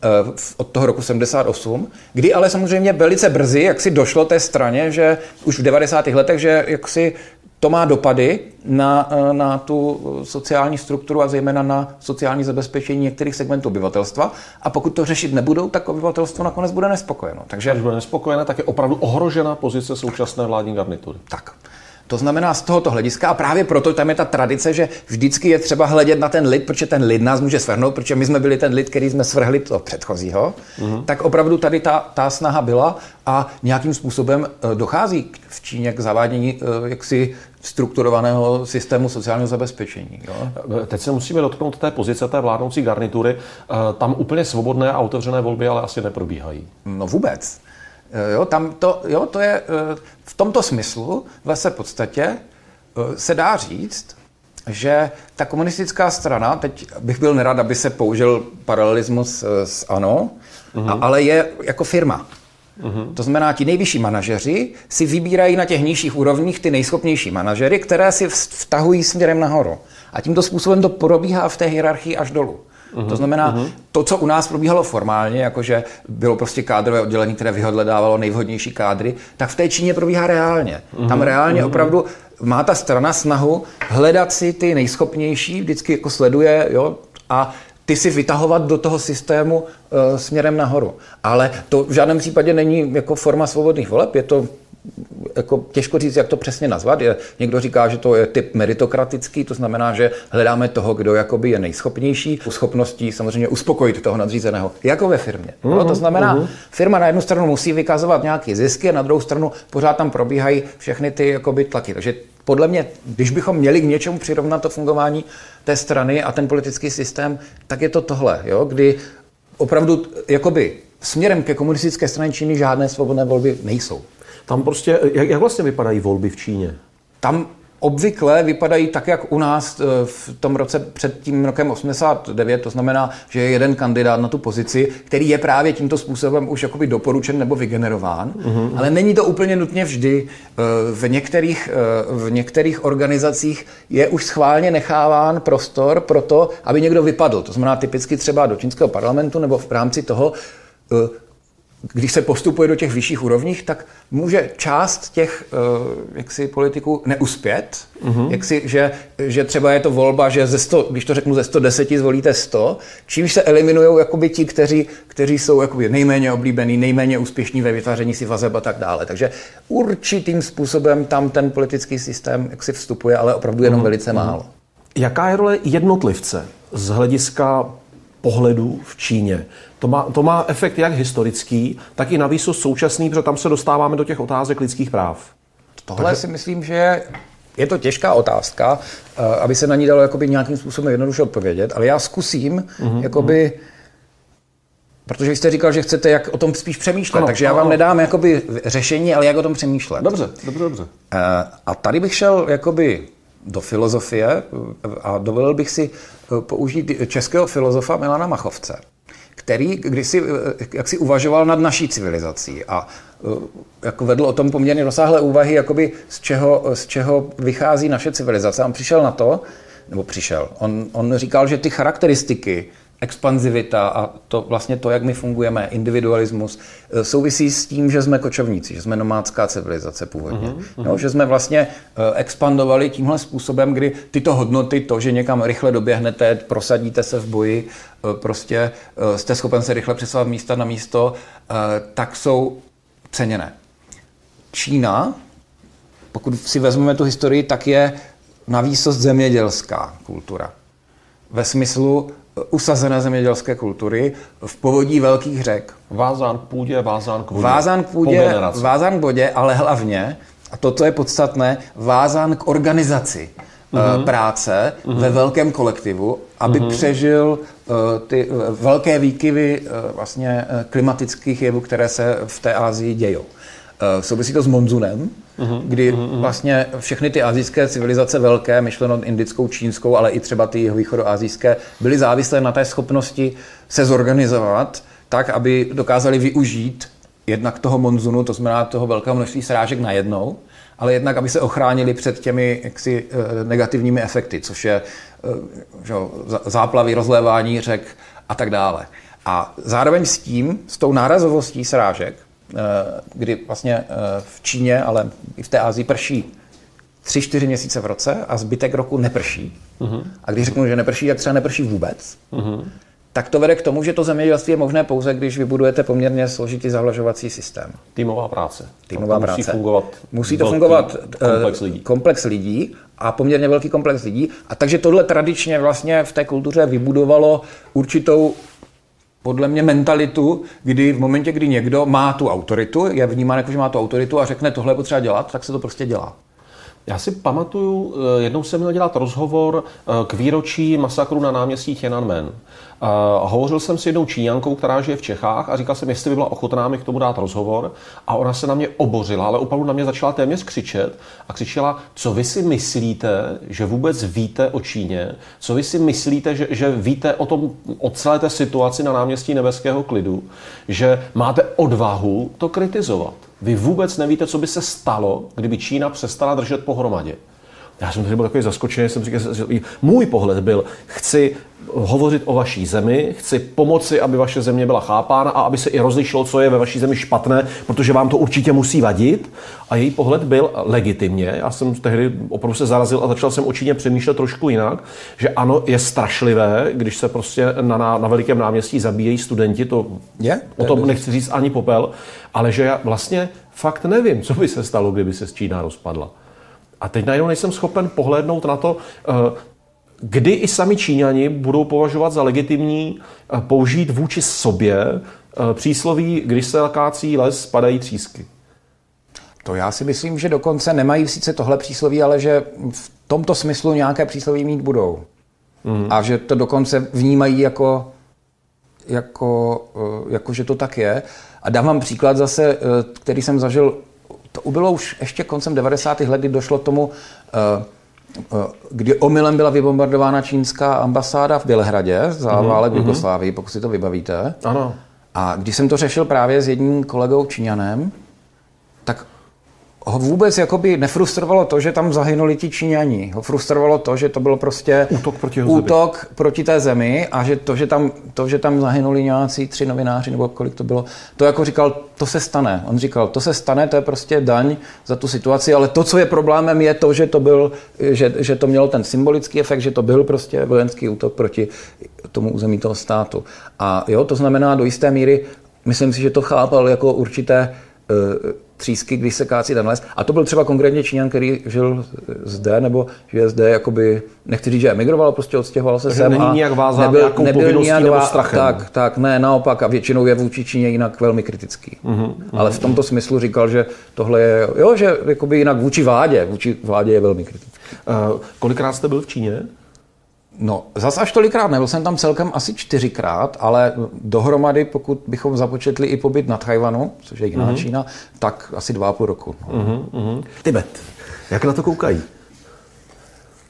od toho roku 78, kdy ale samozřejmě velice brzy, jak si došlo té straně, že už v 90. letech, že jak si to má dopady na, eh, na tu sociální strukturu a zejména na sociální zabezpečení některých segmentů obyvatelstva. A pokud to řešit nebudou, tak obyvatelstvo nakonec bude nespokojeno. Takže... Když bude nespokojené, tak je opravdu ohrožena pozice současné vládní garnitury. Tak. To znamená z tohoto hlediska a právě proto tam je ta tradice, že vždycky je třeba hledět na ten lid, protože ten lid nás může svrhnout, protože my jsme byli ten lid, který jsme svrhli to předchozího, mm-hmm. tak opravdu tady ta, ta snaha byla a nějakým způsobem eh, dochází v Číně k zavádění eh, jaksi strukturovaného systému sociálního zabezpečení. Jo? Eh, teď se musíme dotknout té pozice té vládnoucí garnitury. Tam úplně svobodné a otevřené volby ale asi neprobíhají. No vůbec. Eh, jo, tam to, jo, to je eh, v tomto smyslu ve své podstatě eh, se dá říct, že ta komunistická strana, teď bych byl nerad, aby se použil paralelismus s ANO, uh-huh. ale je jako firma. Uh-huh. To znamená, ti nejvyšší manažeři si vybírají na těch nižších úrovních ty nejschopnější manažery, které si vtahují směrem nahoru. A tímto způsobem to probíhá v té hierarchii až dolů. Uh-huh, to znamená, uh-huh. to, co u nás probíhalo formálně, jakože bylo prostě kádrové oddělení, které vyhledávalo nejvhodnější kádry, tak v té Číně probíhá reálně. Uh-huh, Tam reálně uh-huh. opravdu má ta strana snahu hledat si ty nejschopnější, vždycky jako sleduje, jo, a ty si vytahovat do toho systému uh, směrem nahoru. Ale to v žádném případě není jako forma svobodných voleb, je to jako těžko říct, jak to přesně nazvat. Je, někdo říká, že to je typ meritokratický, to znamená, že hledáme toho, kdo jakoby je nejschopnější, schopností samozřejmě uspokojit toho nadřízeného, jako ve firmě. Uh-huh, no, to znamená, uh-huh. firma na jednu stranu musí vykazovat nějaké zisky a na druhou stranu pořád tam probíhají všechny ty jakoby, tlaky. Takže podle mě, když bychom měli k něčemu přirovnat to fungování té strany a ten politický systém, tak je to tohle, jo? kdy opravdu jakoby směrem ke komunistické straně Číny žádné svobodné volby nejsou. Tam prostě, jak, jak vlastně vypadají volby v Číně? Tam obvykle vypadají tak, jak u nás eh, v tom roce před tím rokem 89, to znamená, že je jeden kandidát na tu pozici, který je právě tímto způsobem už jakoby doporučen nebo vygenerován, mm-hmm. ale není to úplně nutně vždy. Eh, v některých, eh, v některých organizacích je už schválně necháván prostor pro to, aby někdo vypadl. To znamená typicky třeba do čínského parlamentu nebo v rámci toho když se postupuje do těch vyšších úrovních, tak může část těch uh, jaksi politiků neuspět. Uh-huh. Jaksi, že, že třeba je to volba, že ze 100, když to řeknu ze 110 zvolíte 100, čímž se eliminují jakoby ti, kteří, kteří jsou jakoby nejméně oblíbení, nejméně úspěšní ve vytváření si vazeb a tak dále. Takže určitým způsobem tam ten politický systém jaksi vstupuje, ale opravdu jenom uh-huh. velice málo. Jaká je role jednotlivce z hlediska pohledu v Číně. To má, to má efekt jak historický, tak i navíc současný, protože tam se dostáváme do těch otázek lidských práv. Tohle Takže... si myslím, že je to těžká otázka, eh, aby se na ní dalo jakoby nějakým způsobem jednoduše odpovědět, ale já zkusím uh-huh, jakoby uh-huh. Protože jste říkal, že chcete jak o tom spíš přemýšlet, Ano, takže já vám ano. nedám jakoby řešení, ale jak o tom přemýšlet. Dobře, dobře, dobře. Eh, A tady bych šel jakoby do filozofie eh, a dovolil bych si použít českého filozofa Milana Machovce, který kdysi eh, jak si uvažoval nad naší civilizací a eh, jako vedl o tom poměrně rozsáhlé úvahy, jakoby z čeho, z čeho vychází naše civilizace. A on přišel na to, nebo přišel, on, on říkal, že ty charakteristiky expanzivita a to vlastně to, jak my fungujeme, individualismus, eh, souvisí s tím, že jsme kočovníci, že jsme nomádská civilizace původně. Uh-huh, no, že jsme vlastně eh, expandovali tímhle způsobem, kdy tyto hodnoty, to, že někam rychle doběhnete, prosadíte se v boji, eh, prostě jste schopen se rychle přesovat místa na místo, tak jsou ceněné. Čína, pokud si vezmeme tu historii, tak je na výsost zemědělská kultura. Ve smyslu usazené zemědělské kultury v povodí velkých řek. Vázán k půdě, vázán k vodě. Vázán k půdě, vázán k vodě, ale hlavně, a toto je podstatné, vázán k organizaci mm-hmm. práce mm-hmm. ve velkém kolektivu, aby mm-hmm. přežil uh, ty uh, velké výkyvy uh, vlastně uh, klimatických jevů, které se v té Asii dějou. Uh, souvisí to s monzunem, mm-hmm. kdy vlastně všechny ty azijské civilizace velké, myšleno indickou, čínskou, ale i třeba ty východoazijské, byly závislé na té schopnosti se zorganizovat tak, aby dokázali využít jednak toho monzunu, to znamená toho velkého množství srážek najednou, ale jednak, aby se ochránili před těmi jaksi, eh, negativními efekty, což je eh, že, záplavy, rozlévání řek a tak dále. A zároveň s tím, s tou nárazovostí srážek, eh, kdy vlastně eh, v Číně, ale i v té Asii prší tři, čtyři měsíce v roce a zbytek roku neprší. Uh-huh. A když řeknu, že neprší, tak třeba neprší vůbec. Uh-huh. Tak to vede k tomu, že to zemědělství je možné pouze, když vybudujete poměrně složitý zavlažovací systém. Týmová práce. Týmová Tam práce. Musí fungovat Musí to fungovat eh, komplex lidí. komplex lidí a poměrně velký komplex lidí. A takže tohle tradičně vlastně v té kultuře vybudovalo určitou podle mě mentalitu, kdy v momentě, kdy někdo má tu autoritu, je vnímán jako, že má tu autoritu a řekne, tohle je potřeba dělat, tak se to prostě dělá. Já si pamatuju, eh, jednou jsem měl dělat rozhovor eh, k výročí masakru na náměstí Tiananmen. Eh, Hovořil jsem s jednou Číňankou, která žije v Čechách a říkal jsem, jestli by byla ochotná mi k tomu dát rozhovor. A ona se na mě obořila, ale opravdu na mě začala téměř křičet a křičela, co vy si myslíte, že vůbec víte o Číně, co vy si myslíte, že, že víte o, tom, o celé té situaci na náměstí nebeského klidu, že máte odvahu to kritizovat. Vy vůbec nevíte, co by se stalo, kdyby Čína přestala držet pohromadě. Já jsem tehdy byl takový zaskočený, jsem říkal, že můj pohled byl, chci hovořit o vaší zemi, chci pomoci, aby vaše země byla chápána a aby se i rozlišilo, co je ve vaší zemi špatné, protože vám to určitě musí vadit. A její pohled byl legitimně. Já jsem tehdy opravdu se zarazil a začal jsem o Číně přemýšlet trošku jinak, že ano, je strašlivé, když se prostě na, na, na velikém náměstí zabíjejí studenti, to Je? o tom nechci říct ani popel, ale že já vlastně fakt nevím, co by se stalo, kdyby se Čína rozpadla. A teď najednou nejsem schopen pohlédnout na to, eh, kdy i sami Číňani budou považovat za legitimní eh, použít vůči sobě eh, přísloví, když se nakácí les, padají třísky. To já si myslím, že dokonce nemají sice tohle přísloví, ale že v tomto smyslu nějaké přísloví mít budou. Mm. A že to dokonce vnímají jako, jako, jako, že to tak je. A dám vám příklad zase, který jsem zažil, to bylo už ještě koncem 90. let, kdy došlo k tomu, eh, eh, kdy omylem byla vybombardována čínská ambasáda v Bělehradě za válek v Jugoslávii, pokud si to vybavíte. Ano. A když jsem to řešil právě s jedním kolegou Číňanem, tak ho vůbec jakoby nefrustrovalo to, že tam zahynuli ti Číňani. Ho frustrovalo to, že to byl prostě Útok proti jeho zemi. útok proti té zemi a že to, že tam, to, že tam zahynuli nějací tři novináři nebo kolik to bylo, to jako říkal, to se stane. On říkal, to se stane, to je prostě daň za tu situaci, ale to, co je problémem, je to, že to, byl, že, že to mělo ten symbolický efekt, že to byl prostě vojenský útok proti tomu území toho státu. A jo, to znamená do jisté míry, myslím si, že to chápal jako určité třísky, když se kácí ten les. A to byl třeba konkrétně Číňan, který žil zde, nebo žije zde, jakoby, nechci říct, že emigroval, prostě odstěhoval se Takže sem. není a nijak vázán nějakou povinností nebo vá- strachem. Tak, tak, ne, naopak a většinou je vůči Číně jinak velmi kritický. Mm-hmm. Ale v tomto smyslu říkal, že tohle je, jo, že jakoby jinak vůči vládě, vůči vládě je velmi kritický. Uh, kolikrát jste byl v Číně? No, zas až tolikrát, nebyl jsem tam celkem asi čtyřikrát, ale dohromady, pokud bychom započetli i pobyt na Tajvanu, což je jiná mm-hmm. Čína, tak asi dva a půl roku. Mm-hmm. Tibet, jak na to koukají?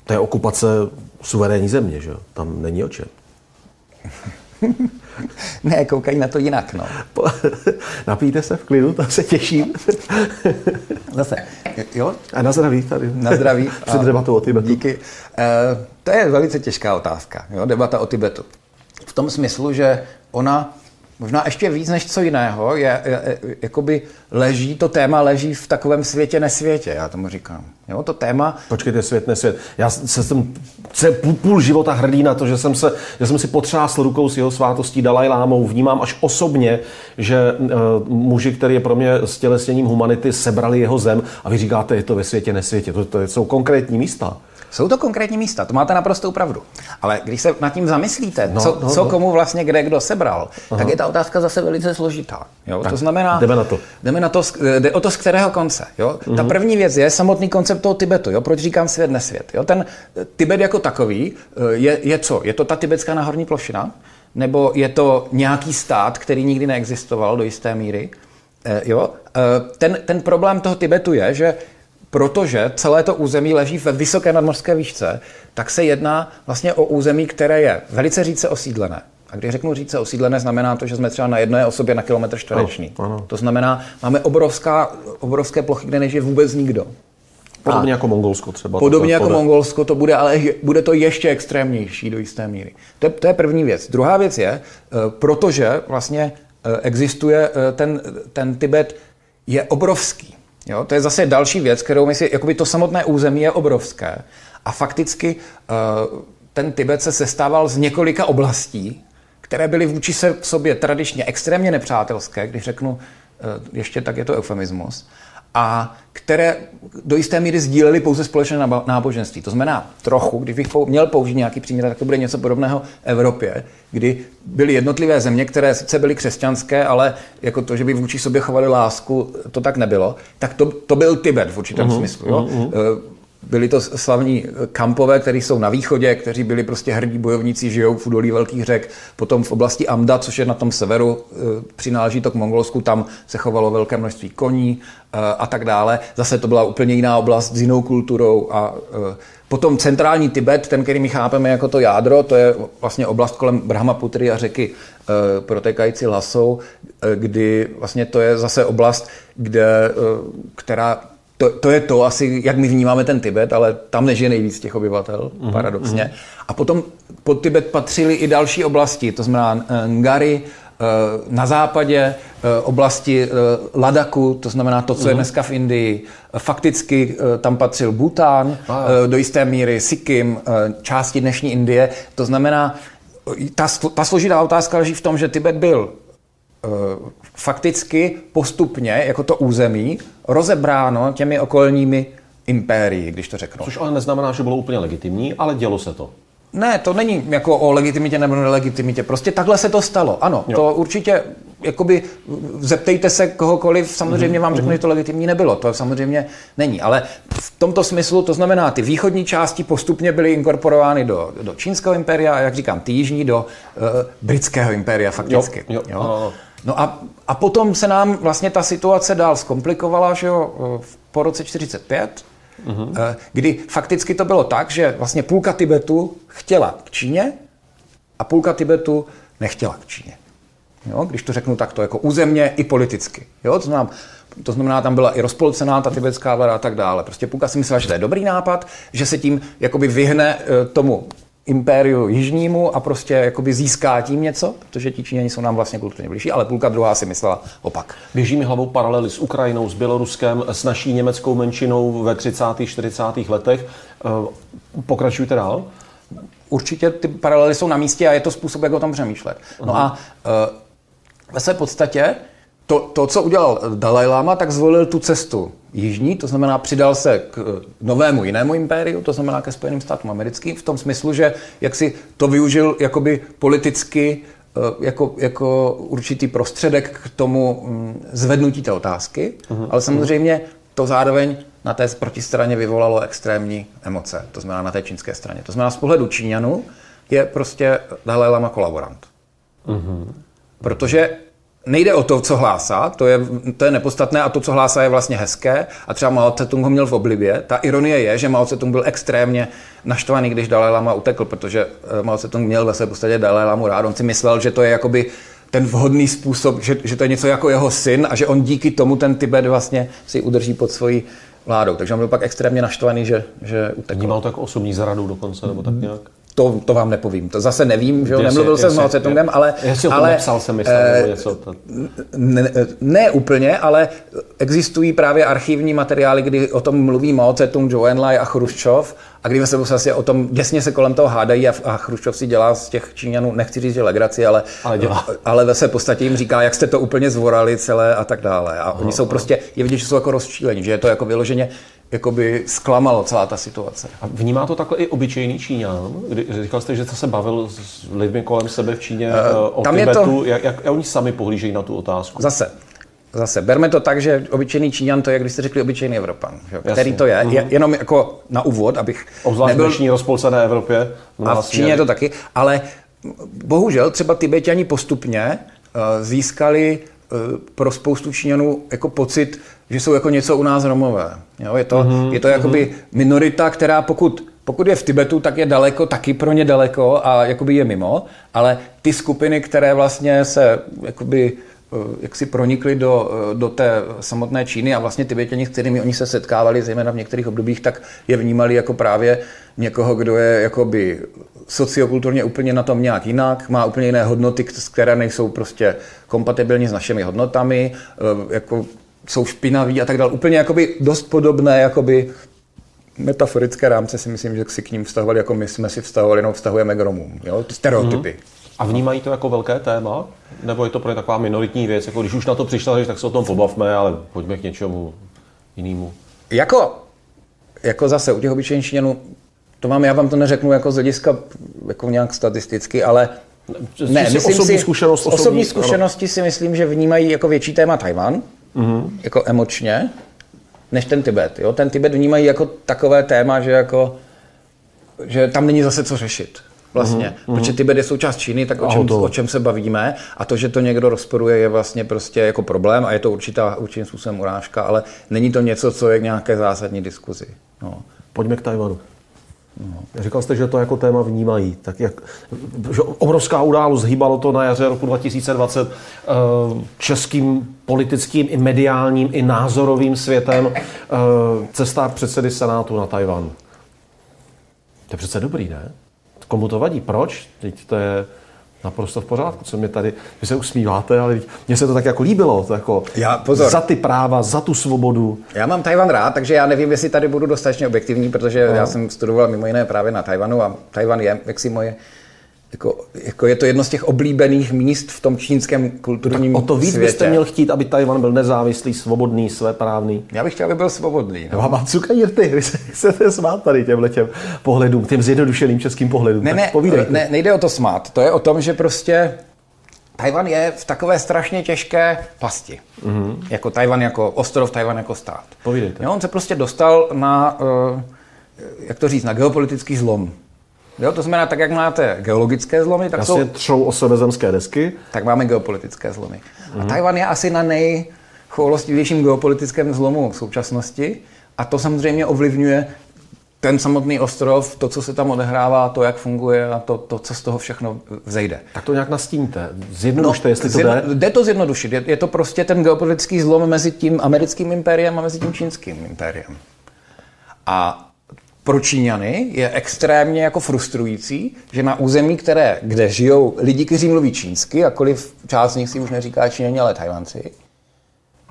To je okupace suverénní země, že? Tam není o čem. Ne, koukají na to jinak, no. Napijte se v klidu, tam se těším. Zase, jo? A na zdraví tady. Na zdraví. Před debatou o Tibetu. Díky. Uh, to je velice těžká otázka, jo? debata o Tibetu. V tom smyslu, že ona možná ještě víc než co jiného, je, je, je, jakoby leží, to téma leží v takovém světě nesvětě, já tomu říkám. Jo, to téma... Počkejte, svět nesvět. Já se jsem se půl, života hrdý na to, že jsem, se, že jsem si potřásl rukou s jeho svátostí Dalaj Lámou. Vnímám až osobně, že uh, muži, který je pro mě stělesněním humanity, sebrali jeho zem a vy říkáte, je to ve světě nesvětě. To, to jsou konkrétní místa. Jsou to konkrétní místa, to máte naprostou pravdu. Ale když se nad tím zamyslíte, no, co, no, co no. komu vlastně kde kdo sebral, Aha. tak je ta otázka zase velice složitá. Jo? Tak, to znamená, jdeme na to. Jdeme na to, jde o to, z kterého konce. Jo? Ta mhm. první věc je samotný koncept toho Tibetu. Jo? Proč říkám svět, nesvět? Jo? Ten eh, Tibet jako takový eh, je, je co? Je to ta tibetská náhorní plošina? Nebo je to nějaký stát, který nikdy neexistoval do jisté míry? Eh, jo? Ten, ten problém toho Tibetu je, že protože celé to území leží ve vysoké nadmořské výšce, tak se jedná vlastně o území, které je velice říce osídlené. A když řeknu říce osídlené, znamená to, že jsme třeba na jedné osobě na kilometr čtvereční. Ano, ano. To znamená, máme obrovská, obrovské plochy, kde nežije vůbec nikdo. Podobně a jako Mongolsko třeba. Podobně jako pode. Mongolsko to bude, ale bude to ještě extrémnější do jisté míry. To je, to je první věc. Druhá věc je, eh, protože vlastně eh, existuje eh, ten, ten Tibet, je obrovský. Jo, to je zase další věc, kterou my si, jakoby to samotné území je obrovské. A fakticky uh, ten Tibet se sestával z několika oblastí, které byly vůči se sobě tradičně extrémně nepřátelské, když řeknu uh, ještě tak je to eufemismus, a které do jisté míry sdílely pouze společné náboženství. To znamená trochu, když bych měl použít nějaký příměr, tak to bude něco podobného Evropě, kdy byly jednotlivé země, které sice byly křesťanské, ale jako to, že by vůči sobě chovali lásku, to tak nebylo. Tak to, to byl Tibet v určitém uh-huh, smyslu. Jo? Uh-huh. Byli to slavní kampové, kteří jsou na východě, kteří byli prostě hrdí bojovníci, žijou v údolí velkých řek. Potom v oblasti Amda, což je na tom severu, eh, přináleží to k Mongolsku, tam se chovalo velké množství koní eh, a tak dále. Zase to byla úplně jiná oblast s jinou kulturou. A eh, potom centrální Tibet, ten, který my chápeme jako to jádro, to je vlastně oblast kolem Brahmaputry a řeky protékající Lasou, kdy vlastně to je zase oblast, kde, která to, to je to asi, jak my vnímáme ten Tibet, ale tam nežije nejvíc těch obyvatel, mm-hmm. paradoxně. Mm-hmm. A potom pod Tibet patřily i další oblasti, to znamená eh, Ngary, eh, na západě eh, oblasti Ladaku, to znamená to, co je mhm. dneska v Indii. Fakticky tam patřil Bhután, do jisté míry Sikkim, části dnešní Indie. To znamená, ta, ta složitá otázka leží v tom, že Tibet byl fakticky postupně, jako to území, rozebráno těmi okolními impérií, když to řeknu. Což ale neznamená, že bylo úplně legitimní, ale dělo se to. Ne, to není jako o legitimitě nebo nelegitimitě. Prostě takhle se to stalo. Ano, jo. to určitě, jakoby, zeptejte se kohokoliv, samozřejmě mm-hmm. vám řeknu, mm-hmm. že to legitimní nebylo. To samozřejmě není. Ale v tomto smyslu, to znamená, ty východní části postupně byly inkorporovány do, do čínského impéria a, jak říkám, ty jižní do uh, britského impéria fakticky. Jo, jo. Jo? No a, a potom se nám vlastně ta situace dál zkomplikovala, že jo, po roce 45, mm-hmm. kdy fakticky to bylo tak, že vlastně půlka Tibetu chtěla k Číně a půlka Tibetu nechtěla k Číně. Jo, když to řeknu takto, jako územně i politicky. Jo, to, znamená, to znamená, tam byla i rozpolcená ta tibetská vláda a tak dále. Prostě půlka si myslela, že to je dobrý nápad, že se tím jakoby vyhne eh, tomu impériu jižnímu a prostě jakoby získá tím něco, protože ti Číňani jsou nám vlastně kulturně blížší, ale půlka druhá si myslela opak. Běží mi hlavou paralely s Ukrajinou, s Běloruskem, s naší německou menšinou ve 30. 40. letech. Eh, pokračujte dál. Určitě ty paralely jsou na místě a je to způsob, jak o tom přemýšlet. No uh-huh. a uh, ve své podstatě to, to, co udělal Dalai Lama, tak zvolil tu cestu jižní, to znamená přidal se k novému jinému impériu, to znamená ke Spojeným státům americkým, v tom smyslu, že jak si to využil jakoby politicky eh, jako, jako určitý prostředek k tomu mm, zvednutí té otázky, uh-huh. ale samozřejmě to zároveň na té protistraně vyvolalo extrémní emoce, to znamená na té čínské straně. To znamená z pohledu Číňanů je prostě Dalai Lama kolaborant. Mm-hmm. Protože nejde o to, co hlásá, to je, to je nepodstatné a to, co hlásá, je vlastně hezké a třeba Mao Tse-tung ho měl v oblibě. Ta ironie je, že Mao Tse-tung byl extrémně naštvaný, když Dalai Lama utekl, protože eh, Mao Tse-tung měl ve své podstatě Dalai Lamu rád. On si myslel, že to je jakoby ten vhodný způsob, že, že to je něco jako jeho syn a že on díky tomu ten Tibet vlastně si udrží pod svojí vládou. Takže on byl pak extrémně naštvaný, že, že utekl. Vnímal to jako osobní zradu dokonce, nebo tak nějak? To, to vám nepovím. To zase nevím, že jo, nemluvil jsem s Mao Tse-tungem, ale... Jestli ale, nepsal jsem myslel, eh, nebo něco. To... Ne, ne úplně, ale existují právě archivní materiály, kdy o tom mluví Mao Tse-tung, Zhou Enlai a Chruščov a kdy se vlastně o tom děsně se kolem toho hádají a, a Chruščov si dělá z těch Číňanů, nechci říct, že legraci, ale, Ale dělá. ale ve své podstatě jim říká, jak jste to úplně zvorali celé a tak dále. A oni jsou prostě, je vidět, že jsou jako rozčílení, že je to jako vyloženě jakoby zklamalo celá ta situace. A vnímá to takhle i obyčejný Číňan? Kdy, říkal jste, že jste se bavil s lidmi kolem sebe v Číně uh, o tam je Tibetu. to- Jak, jak, jak oni sami pohlížejí na tu otázku? Zase, zase, berme to tak, že obyčejný Číňan to je, jak když jste řekli obyčejný Evropan. Že? Který to je, je, jenom jako na úvod, abych Obzvlášť v nebyl dnešní rozpolcené Evropě. A v Číně směry. je to taky, ale bohužel třeba Tibetani postupně eh, získali pro spoustu Číňanů jako pocit, že jsou jako něco u nás Romové. Jo, je to, mm-hmm, je to jakoby minorita, která pokud, pokud je v Tibetu, tak je daleko, taky pro ně daleko a jakoby je mimo, ale ty skupiny, které vlastně se jakoby eh, jak si pronikli do, eh, do té samotné Číny a vlastně Tibetěni, s kterými oni se setkávali, zejména v některých obdobích, tak je vnímali jako právě někoho, kdo je jakoby sociokulturně úplně na tom nějak jinak, má úplně jiné hodnoty, které nejsou prostě kompatibilní s našimi hodnotami, eh, jako jsou špinaví a tak dále. Úplně jakoby dost podobné jakoby metaforické rámce si myslím, že si k ním vztahovali, jako my jsme si vztahovali, no vztahujeme k Romům. Jo? Ty stereotypy. A vnímají to jako velké téma? Nebo je to pro ně taková minoritní věc? Jako když už na to přišla, tak se o tom pobavme, ale pojďme k něčemu jinému. Jako, jako zase u těch obyčejných Číňanů, to mám, já vám to neřeknu jako z hlediska jako nějak statisticky, ale ne, myslím osobní si, zkušenost, osobní, osobní- zkušenosti si myslím, že vnímají jako větší téma Tajvan, mm-hmm. jako emočně, než ten Tibet. Jo? Ten Tibet vnímají jako takové téma, že jako že tam není zase co řešit. Vlastně, mm-hmm. protože Tibet je součást Číny, tak o čem, o čem se bavíme a to, že to někdo rozporuje, je vlastně prostě jako problém a je to určitá, určitým způsobem urážka, ale není to něco, co je k nějaké zásadní diskuzi. No. Pojďme k Tajvanu. Říkal jste, že to jako téma vnímají. Tak jak, že obrovská událost, hýbalo to na jaře roku 2020 eh, českým politickým i mediálním i názorovým světem eh, cesta předsedy Senátu na Tajvan. To je přece dobrý, ne? Komu to vadí? Proč? Teď to je naprosto v pořádku, co mě tady, vy se usmíváte, ale mně se to tak jako líbilo, to jako Já- pozor. za ty práva, za tu svobodu. Já mám Tajvan rád, takže já nevím, jestli tady budu dostatečně objektivní, protože no. já jsem studoval mimo jiné právě na Tajvanu a Tajvan je jaksi moje jako, jako je to jedno z těch oblíbených míst v tom čínském kulturním O to víc světě. byste měl chtít, aby Tajvan byl nezávislý, svobodný, svéprávný. Já bych chtěl, aby byl svobodný. No. Já mám cukajirty, vy se chcete smát tady těmhle těm pohledům, těm zjednodušeným českým pohledům. Ne, ne, povídejte. ne, nejde o to smát. To je o tom, že prostě Tajvan je v takové strašně těžké pasti. Mm-hmm. Jako Tajvan jako ostrov, Tajvan jako stát. Povídejte. Jo, on se prostě dostal na, eh, jak to říct, na geopolitický zlom. Jo, to znamená, tak jak máte geologické zlomy, tak jsou Vlastně třou o sebe zemské desky. tak máme geopolitické zlomy. A Tajvan je asi na nejchoulostivějším geopolitickém zlomu v současnosti a to samozřejmě ovlivňuje ten samotný ostrov, to, co se tam odehrává, to, jak funguje a to, to co z toho všechno vzejde. Tak to nějak nastíňte. Zjednodušte, jestli to zjedno- jde. jde to zjednodušit. Je, je to prostě ten geopolitický zlom mezi tím americkým impériem a mezi tím čínským impériem. A pro Číňany je extrémně jako frustrující, že na území, které, kde žijou lidi, kteří mluví čínsky, akkoliv část z nich si už neříká Číňani, ale Tajvanci,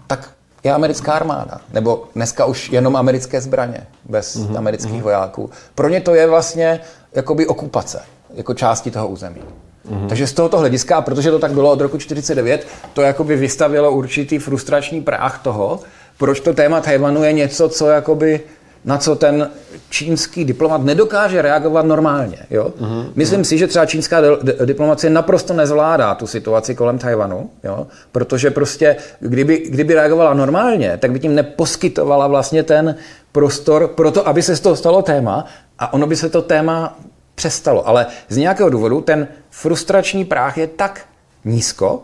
tak je americká armáda. Nebo dneska už jenom americké zbraně, bez mm-hmm. amerických vojáků. Pro ně to je vlastně jakoby okupace, jako části toho území. Mm-hmm. Takže z tohoto hlediska, protože to tak bylo od roku 49, to jakoby vystavilo určitý frustrační práh toho, proč to téma Tajvanu je něco, co jakoby na co ten čínský diplomat nedokáže reagovat normálně. Jo? Mm-hmm. Myslím si, že třeba čínská di- di- diplomacie naprosto nezvládá tu situaci kolem Tajvanu, jo? protože prostě, kdyby, kdyby reagovala normálně, tak by tím neposkytovala vlastně ten prostor pro to, aby se z toho stalo téma a ono by se to téma přestalo. Ale z nějakého důvodu ten frustrační práh je tak nízko,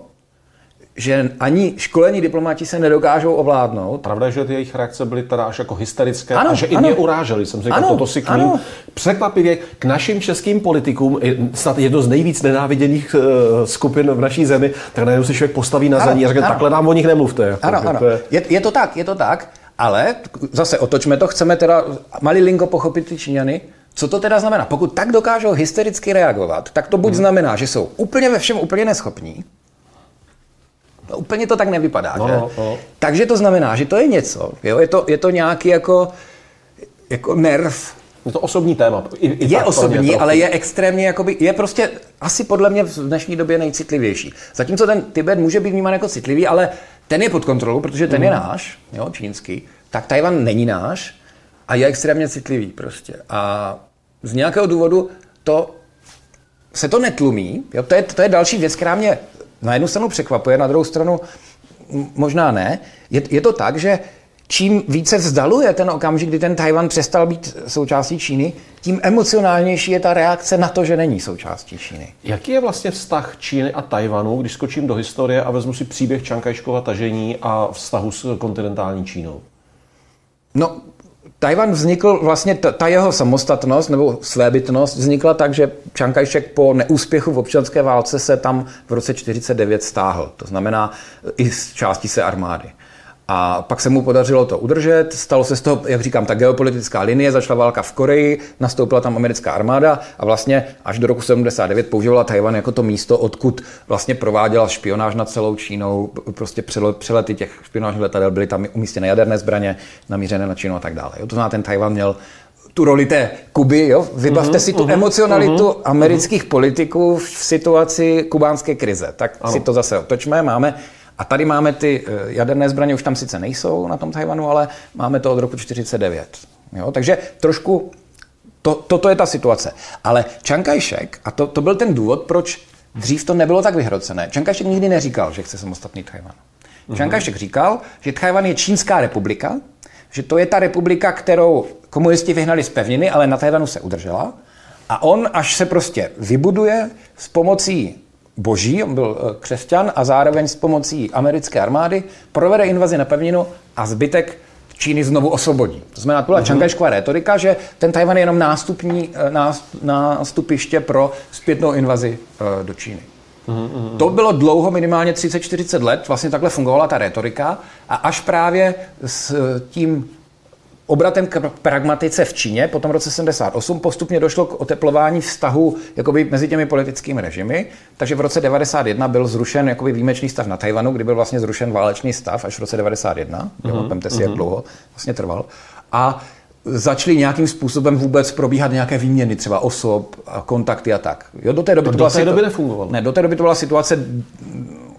že ani školení diplomati se nedokážou ovládnout. Pravda je, že ty jejich reakce byly teda až jako hysterické ano, a že ano. i mě uráželi. Jsem říkal, ano, toto si kním. Překvapivě k našim českým politikům, snad jedno z nejvíc nenáviděných uh, skupin v naší zemi, tak najednou si člověk postaví na zadní a řekne, takhle nám o nich nemluvte. Jako, ano, ano. Je... Je, je to tak, je to tak, ale zase otočme to, chceme teda malilinko pochopit ty Číňany, co to teda znamená? Pokud tak dokážou hystericky reagovat, tak to buď hmm. znamená, že jsou úplně ve všem úplně neschopní, No, úplně to tak nevypadá. No, že? No, no. Takže to znamená, že to je něco. Jo? Je, to, je to nějaký jako, jako nerv. Je to osobní téma. I, i je osobní, ale je extrémně, jakoby, je prostě asi podle mě v dnešní době nejcitlivější. Zatímco ten Tibet může být vnímán jako citlivý, ale ten je pod kontrolou, protože ten mm. je mhm. náš, jo, čínský, tak Tajvan není náš a je extrémně citlivý prostě. A z nějakého důvodu to se to netlumí. Jo? To, je, to je další věc, která mě na jednu stranu překvapuje, na druhou stranu možná ne. Je, je to tak, že čím více vzdaluje ten okamžik, kdy ten Tajvan přestal být součástí Číny, tím emocionálnější je ta reakce na to, že není součástí Číny. Jaký je vlastně vztah Číny a Tajvanu, když skočím do historie a vezmu si příběh Čankajškova tažení a vztahu s kontinentální Čínou? No, Tajvan vznikl vlastně, ta, ta jeho samostatnost nebo svébytnost vznikla tak, že Čankajšek po neúspěchu v občanské válce se tam v roce 49 stáhl. To znamená i z části se armády. A pak se mu podařilo to udržet, stalo se z toho, jak říkám, ta geopolitická linie, začala válka v Koreji, nastoupila tam americká armáda a vlastně až do roku 79 používala Tajvan jako to místo, odkud vlastně prováděla špionáž nad celou Čínou, prostě přelety těch špionážních letadel byly tam umístěné jaderné zbraně namířené na Čínu a tak dále. Jo, to znamená, ten Tajvan měl tu roli té Kuby, jo? Vybavte uh-huh, si tu uh-huh, emocionalitu uh-huh, amerických uh-huh. politiků v situaci kubánské krize. Tak ano. si to zase otočme. Máme a tady máme ty eh, jaderné zbraně, už tam sice nejsou na tom Tajvanu, ale máme to od roku 49. Jo? Takže trošku to, toto je ta situace. Ale Chiang Kai-shek, a to, to byl ten důvod, proč dřív to nebylo tak vyhrocené. Chiang Kai-shek nikdy neříkal, že chce samostatný Tajvan. Uh-huh. Chiang Kai-shek říkal, že Tajvan je čínská republika, že to je ta republika, kterou komunisti vyhnali z pevniny, ale na Tajvanu se udržela. A on, až se prostě vybuduje s pomocí boží, on byl eh, křesťan a zároveň s pomocí americké armády provede invazi na pevninu a zbytek Číny znovu osvobodí. To znamená, to byla uh-huh. čankajšková retorika, že ten Tajvan je jenom nástupní, eh, nástupiště pro zpětnou invazi eh, do Číny. Uh-huh. To bylo dlouho, minimálně 30-40 let, vlastně takhle fungovala ta retorika a až právě s tím obratem k pragmatice v Číně po tom roce 78 postupně došlo k oteplování vztahu jakoby mezi těmi politickými režimy, takže v roce 91 byl zrušen jakoby výjimečný stav na Tajvanu, kdy byl vlastně zrušen válečný stav až v roce 91, uh-huh. Vemte si, uh-huh. jak mhm. dlouho vlastně trval. A začaly nějakým způsobem vůbec probíhat nějaké výměny, třeba osob, a kontakty a tak. Jo, do té doby to, to byla do té doby nefungovalo. Ne, do té doby to byla situace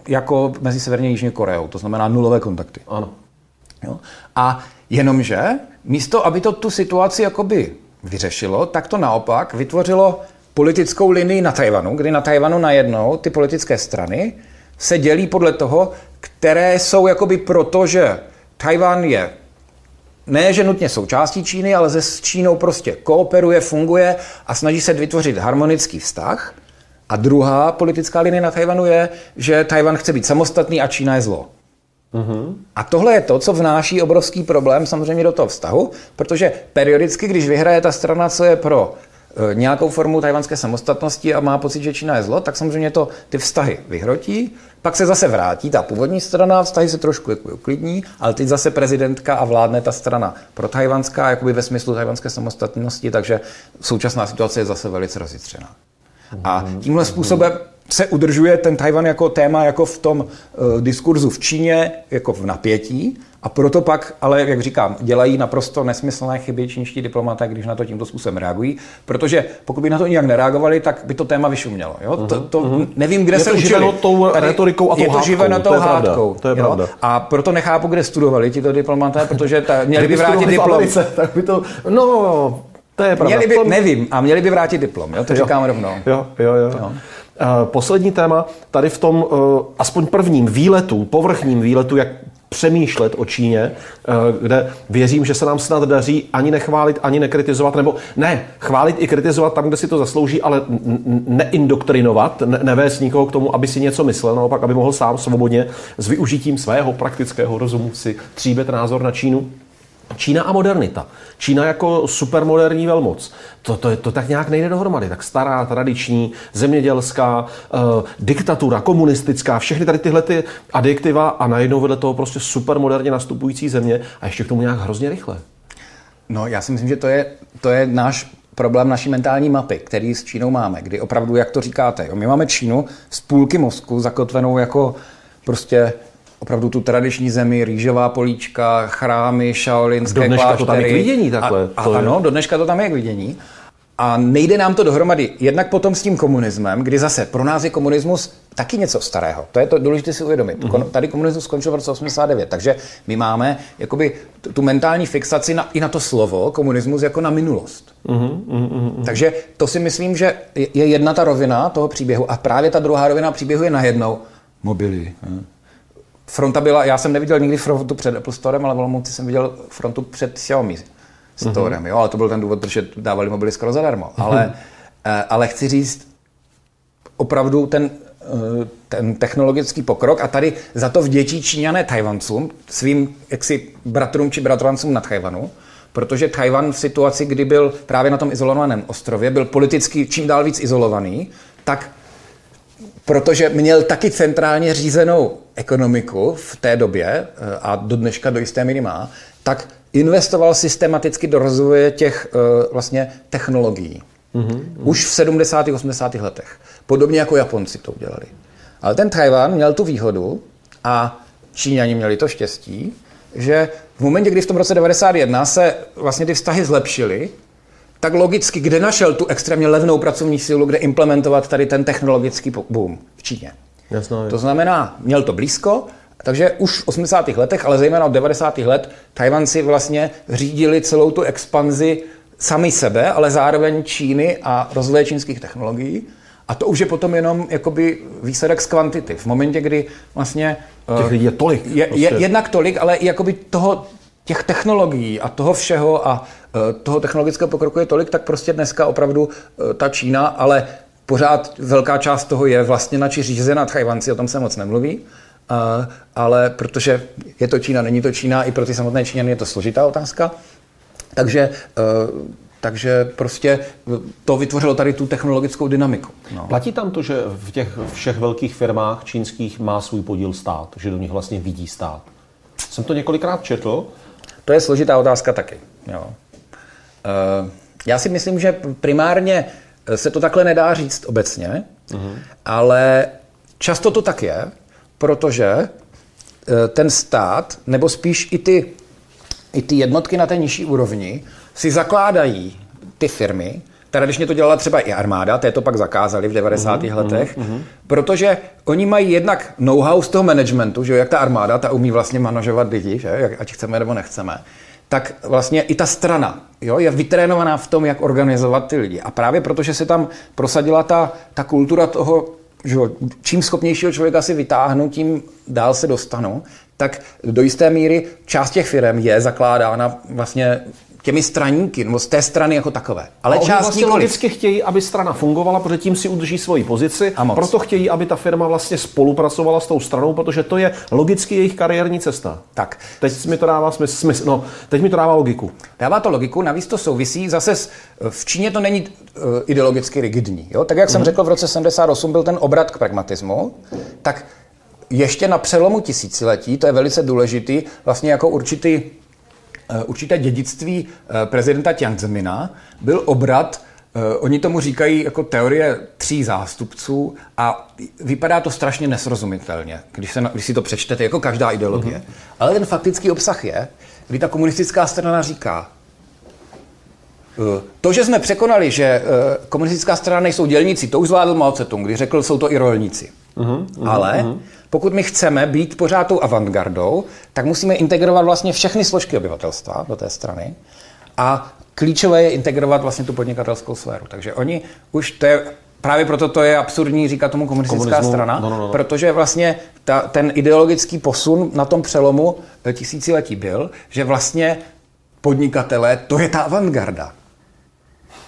jako mezi Severní a Jižní Koreou, to znamená nulové kontakty. Ano. Jo? A jenomže místo, aby to tu situaci jakoby vyřešilo, tak to naopak vytvořilo politickou linii na Tajvanu, kdy na Tajvanu najednou ty politické strany se dělí podle toho, které jsou jakoby proto, že Tajvan je ne, že nutně součástí Číny, ale se s Čínou prostě kooperuje, funguje a snaží se vytvořit harmonický vztah. A druhá politická linie na Tajvanu je, že Tajvan chce být samostatný a Čína je zlo. A tohle je to, co vnáší obrovský problém samozřejmě do toho vztahu, protože periodicky, když vyhraje ta strana, co je pro e, nějakou formu tajvanské samostatnosti a má pocit, že Čína je zlo, tak samozřejmě to ty vztahy vyhrotí, pak se zase vrátí ta původní strana, vztahy se trošku jako uklidní, ale teď zase prezidentka a vládne ta strana pro tajvanská, jakoby ve smyslu tajvanské samostatnosti, takže současná situace je zase velice rozjitřená. A tímhle způsobem se udržuje ten Tajvan jako téma jako v tom uh, diskurzu v Číně, jako v napětí. A proto pak, ale jak říkám, dělají naprosto nesmyslné chyby čínští diplomaté, když na to tímto způsobem reagují, protože pokud by na to nijak nereagovali, tak by to téma vyšumělo. Jo? Uh-huh, to, to uh-huh. Nevím, kde je se to učili. tou retorikou a tou Je to živeno tou hádkou. To je pravda. A proto nechápu, kde studovali tito diplomaté, protože ta, měli by vrátit diplom. Americe, tak by to, no, to je pravda. Měli by, to... Nevím, a měli by vrátit diplom, jo? to jo. říkám rovnou. Jo, jo, jo. jo. Poslední téma, tady v tom aspoň prvním výletu, povrchním výletu, jak přemýšlet o Číně, eh, kde věřím, že se nám snad daří ani nechválit, ani nekritizovat, nebo ne, chválit i kritizovat tam, kde si to zaslouží, ale neindoktrinovat, ne, nevést nikoho k tomu, aby si něco myslel, naopak, aby mohl sám svobodně s využitím svého praktického rozumu si tříbet názor na Čínu. Čína a modernita. Čína jako supermoderní velmoc. To, to, to tak nějak nejde dohromady. Tak stará, tradiční, zemědělská, uh, diktatura, komunistická, všechny tady tyhle ty adjektiva a najednou vedle toho prostě supermoderně nastupující země a ještě k tomu nějak hrozně rychle. No, já si myslím, že to je, to je náš problém naší mentální mapy, který s Čínou máme, kdy opravdu, jak to říkáte, jo, my máme Čínu z půlky mozku zakotvenou jako prostě opravdu tu tradiční zemi, rýžová políčka, chrámy, šaolinské do dneška kláštery. to tam je k vidění takhle. A, a, to ano, do dneška to tam je k vidění. A nejde nám to dohromady. Jednak potom s tím komunismem, kdy zase pro nás je komunismus taky něco starého. To je to důležité si uvědomit. Mm-hmm. Tady komunismus skončil v roce 89, takže my máme jakoby tu mentální fixaci na, i na to slovo komunismus jako na minulost. Mm-hmm, mm-hmm. Takže to si myslím, že je jedna ta rovina toho příběhu a právě ta druhá rovina příběhu je najednou mobily. Fronta byla, já jsem neviděl nikdy frontu před Apple Storem, ale v Olomouci jsem viděl frontu před Xiaomi Storem, mm-hmm. jo, ale to byl ten důvod, protože dávali mobily skoro zadarmo. Mm-hmm. Ale, eh, ale chci říct, opravdu ten, eh, ten technologický pokrok a tady za to vděčí Číňané Tajvancům, svým jaksi bratrům či bratrancům na Tajvanu, protože Tajvan v situaci, kdy byl právě na tom izolovaném ostrově, byl politicky čím dál víc izolovaný, tak protože měl taky centrálně řízenou ekonomiku v té době eh, a do dneška do jisté míry má, tak investoval systematicky do rozvoje těch eh, vlastně technologií. Mm-hmm. Už v 70. 80. letech. Podobně jako Japonci to udělali. Ale ten Tajvan měl tu výhodu a Číňani měli to štěstí, že v momentě, kdy v tom roce 91 se vlastně ty vztahy zlepšily, tak logicky, kde našel tu extrémně levnou pracovní sílu, kde implementovat tady ten technologický boom v Číně. Jasno, to znamená, měl to blízko, takže už v 80. letech, ale zejména od 90. let, Tajvanci vlastně řídili celou tu expanzi sami sebe, ale zároveň Číny a rozvoje čínských technologií. A to už je potom jenom jakoby výsledek z kvantity. V momentě, kdy vlastně... Těch lidí je tolik. Je, prostě. je, jednak tolik, ale i jakoby toho, těch technologií a toho všeho a e, toho technologického pokroku je tolik, tak prostě dneska opravdu e, ta Čína, ale pořád velká část toho je vlastně na či řízena Tajvanci, o tom se moc nemluví, e, ale protože je to Čína, není to Čína, i pro ty samotné Číňany je to složitá otázka, takže takže prostě to vytvořilo tady tu technologickou dynamiku. No. Platí tam to, že v těch všech velkých firmách čínských má svůj podíl stát, že do nich vlastně vidí stát? Jsem to několikrát četl to je složitá otázka taky. Jo. Eh, já si myslím, že primárně se to takhle nedá říct obecně, uh-huh. ale často to tak je, protože eh, ten stát, nebo spíš i ty, i ty jednotky na té nižší úrovni, si zakládají ty firmy, Tradičně to dělala třeba i armáda, té to pak zakázali v 90. Uh-huh, letech, uh-huh. protože oni mají jednak know-how z toho managementu, že jak ta armáda, ta umí vlastně manažovat lidi, že jak, ať chceme nebo nechceme, tak vlastně i ta strana jo, je vytrénovaná v tom, jak organizovat ty lidi. A právě protože se tam prosadila ta, ta kultura toho, že čím schopnějšího člověka si vytáhnu, tím dál se dostanu, tak do jisté míry část těch firm je zakládána vlastně těmi straníky, nebo z té strany jako takové. Ale a část vlastně nikoliv. logicky chtějí, aby strana fungovala, protože tím si udrží svoji pozici. A moc. Proto chtějí, aby ta firma vlastně spolupracovala s tou stranou, protože to je logicky jejich kariérní cesta. Tak. Teď mi to dává smysl. No, teď mi to dává logiku. Dává to logiku, navíc to souvisí. Zase v Číně to není uh, ideologicky rigidní. Jo? Tak jak jsem mm. řekl, v roce 78 byl ten obrat k pragmatismu, tak ještě na přelomu tisíciletí, to je velice důležitý, vlastně jako určitý určité dědictví eh, prezidenta Tianzemina byl obrat eh, Oni tomu říkají jako teorie tří zástupců a vypadá to strašně nesrozumitelně, když, se, když si to přečtete, jako každá ideologie. Mm-hmm. Ale ten faktický obsah je, kdy ta komunistická strana říká, to, že jsme překonali, že komunistická strana nejsou dělníci, to už zvládl Mao Tse-tung, když řekl, jsou to i rolníci. Uh-huh, Ale uh-huh pokud my chceme být pořád tou avantgardou, tak musíme integrovat vlastně všechny složky obyvatelstva do té strany a klíčové je integrovat vlastně tu podnikatelskou sféru. Takže oni už, to je právě proto to je absurdní říkat tomu komunistická Komunismu, strana, no, no, no. protože vlastně ta, ten ideologický posun na tom přelomu eh, tisíciletí byl, že vlastně podnikatelé, to je ta avantgarda.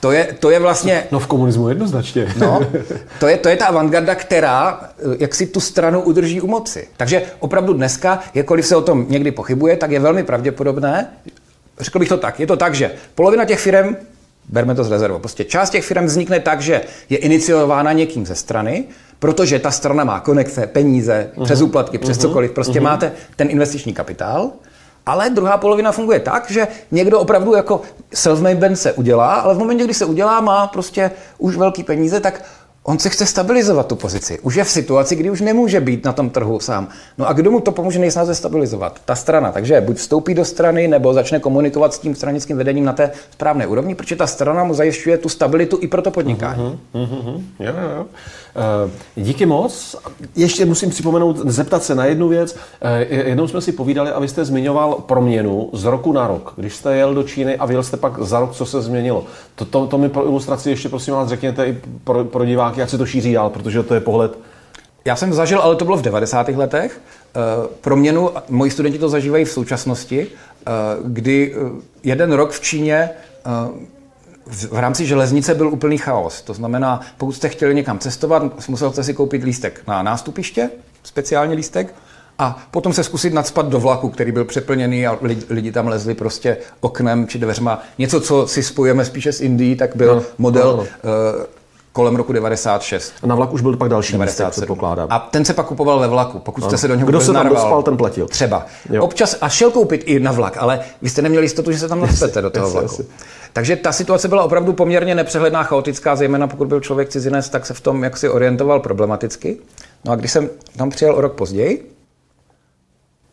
To je, to je vlastně No v komunismu jednoznačně. No, to je, to je ta avantgarda, která eh, jak si tu stranu udrží u moci. Takže opravdu dneska, jakkoliv se o tom někdy pochybuje, tak je velmi pravděpodobné, řekl bych to tak, je to tak, že polovina těch firm, berme to z rezervu, prostě část těch firm vznikne tak, že je iniciována někým ze strany, protože ta strana má konekce, peníze, uh-huh. přes úplatky, přes uh-huh. cokoliv, prostě uh-huh. máte ten investiční kapitál, ale druhá polovina funguje tak, že někdo opravdu jako self-made se udělá, ale v momentě, kdy se udělá, má prostě už velký peníze, tak on se chce stabilizovat tu pozici. Už je v situaci, kdy už nemůže být na tom trhu sám. No a kdo mu to pomůže nejsnáze stabilizovat? Ta strana. Takže buď vstoupí do strany, nebo začne komunikovat s tím stranickým vedením na té správné úrovni, protože ta strana mu zajišťuje tu stabilitu i pro to podnikání. Uh-huh, uh-huh. Jo, jo. Uh, díky moc. Ještě musím připomenout, zeptat se na jednu věc. Uh, jednou jsme si povídali a vy jste zmiňoval proměnu z roku na rok. Když jste jel do Číny a vyjel jste pak za rok, co se změnilo. To, to, to mi pro ilustraci ještě prosím vás řekněte i pro, pro diváky, jak se to šíří dál, protože to je pohled. Já jsem zažil, ale to bylo v 90. letech, uh, proměnu, moji studenti to zažívají v současnosti, uh, kdy jeden rok v Číně v rámci železnice byl úplný chaos. To znamená, pokud jste chtěli někam cestovat, musel jste si koupit lístek na nástupiště, speciální lístek, a potom se zkusit nadspat do vlaku, který byl přeplněný a lidi, lidi tam lezli prostě oknem či dveřma. Něco, co si spojujeme spíše s Indií, tak byl no, model no, no. Uh, kolem roku 96. A na vlak už byl pak další 97. lístek, předpokládám. A ten se pak kupoval ve vlaku, pokud jste se do něho Kdo se tam dospal, ten platil. Třeba. Jo. Občas a šel koupit i na vlak, ale vy jste neměli jistotu, že se tam nadspete do toho vlaku. Jasi. Takže ta situace byla opravdu poměrně nepřehledná, chaotická, zejména pokud byl člověk cizinec, tak se v tom jaksi orientoval problematicky. No a když jsem tam přijel o rok později,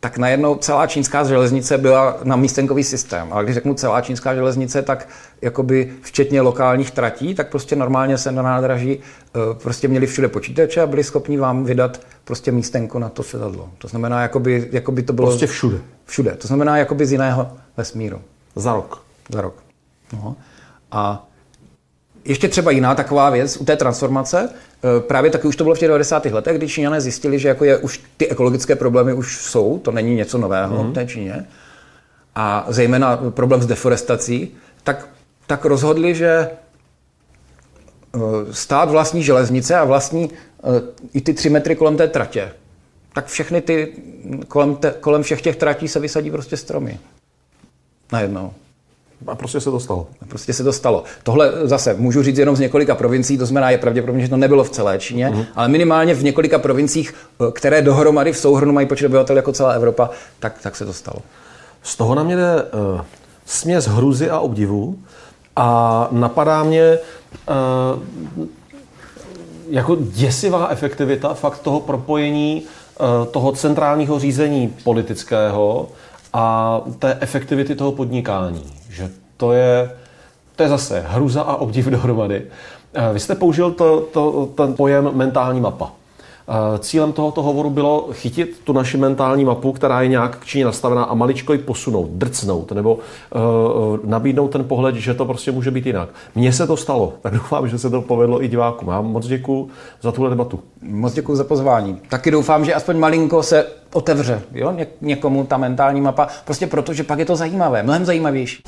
tak najednou celá čínská železnice byla na místenkový systém. Ale když řeknu celá čínská železnice, tak jakoby včetně lokálních tratí, tak prostě normálně se na nádraží eh, prostě měli všude počítače a byli schopni vám vydat prostě místenko na to sedadlo. To znamená, jakoby, jakoby to bylo... Prostě všude. Všude. To znamená jakoby z jiného vesmíru. Za rok. Za rok. No. A ještě třeba jiná taková věc u té transformace, e, právě taky už to bylo v těch 90. letech, kdy Číňané zjistili, že jako je, už ty ekologické problémy už jsou, to není něco nového mm-hmm. v té Číně, a zejména problém s deforestací, tak, tak rozhodli, že e, stát vlastní železnice a vlastní e, i ty tři metry kolem té tratě, tak všechny ty, kolem, te, kolem všech těch tratí se vysadí prostě stromy. Najednou. A prostě se to stalo. A prostě se to stalo. Tohle zase můžu říct jenom z několika provincií, to znamená, je pravděpodobně, že to nebylo v celé Číně, uh-huh. ale minimálně v několika provinciích, eh, které dohromady v souhrnu mají počet obyvatel jako celá Evropa, tak, tak se to stalo. Z toho na mě jde uh, směs hruzy a obdivu a napadá mě uh, jako děsivá efektivita fakt toho propojení uh, toho centrálního řízení politického a té efektivity toho podnikání. To je, to je zase hruza a obdiv dohromady. Eh, vy jste použil to, to, ten pojem mentální mapa. Eh, cílem tohoto hovoru bylo chytit tu naši mentální mapu, která je nějak k Číně nastavená a maličko ji posunout, drcnout nebo uh, nabídnout ten pohled, že to prostě může být jinak. Mně se to stalo, tak doufám, že se to povedlo i divákům. Já moc děkuji za tuhle debatu. Moc děkuji za pozvání. Taky doufám, že aspoň malinko se otevře jo? Ně- někomu ta mentální mapa, prostě proto, že pak je to zajímavé, mnohem zajímavější.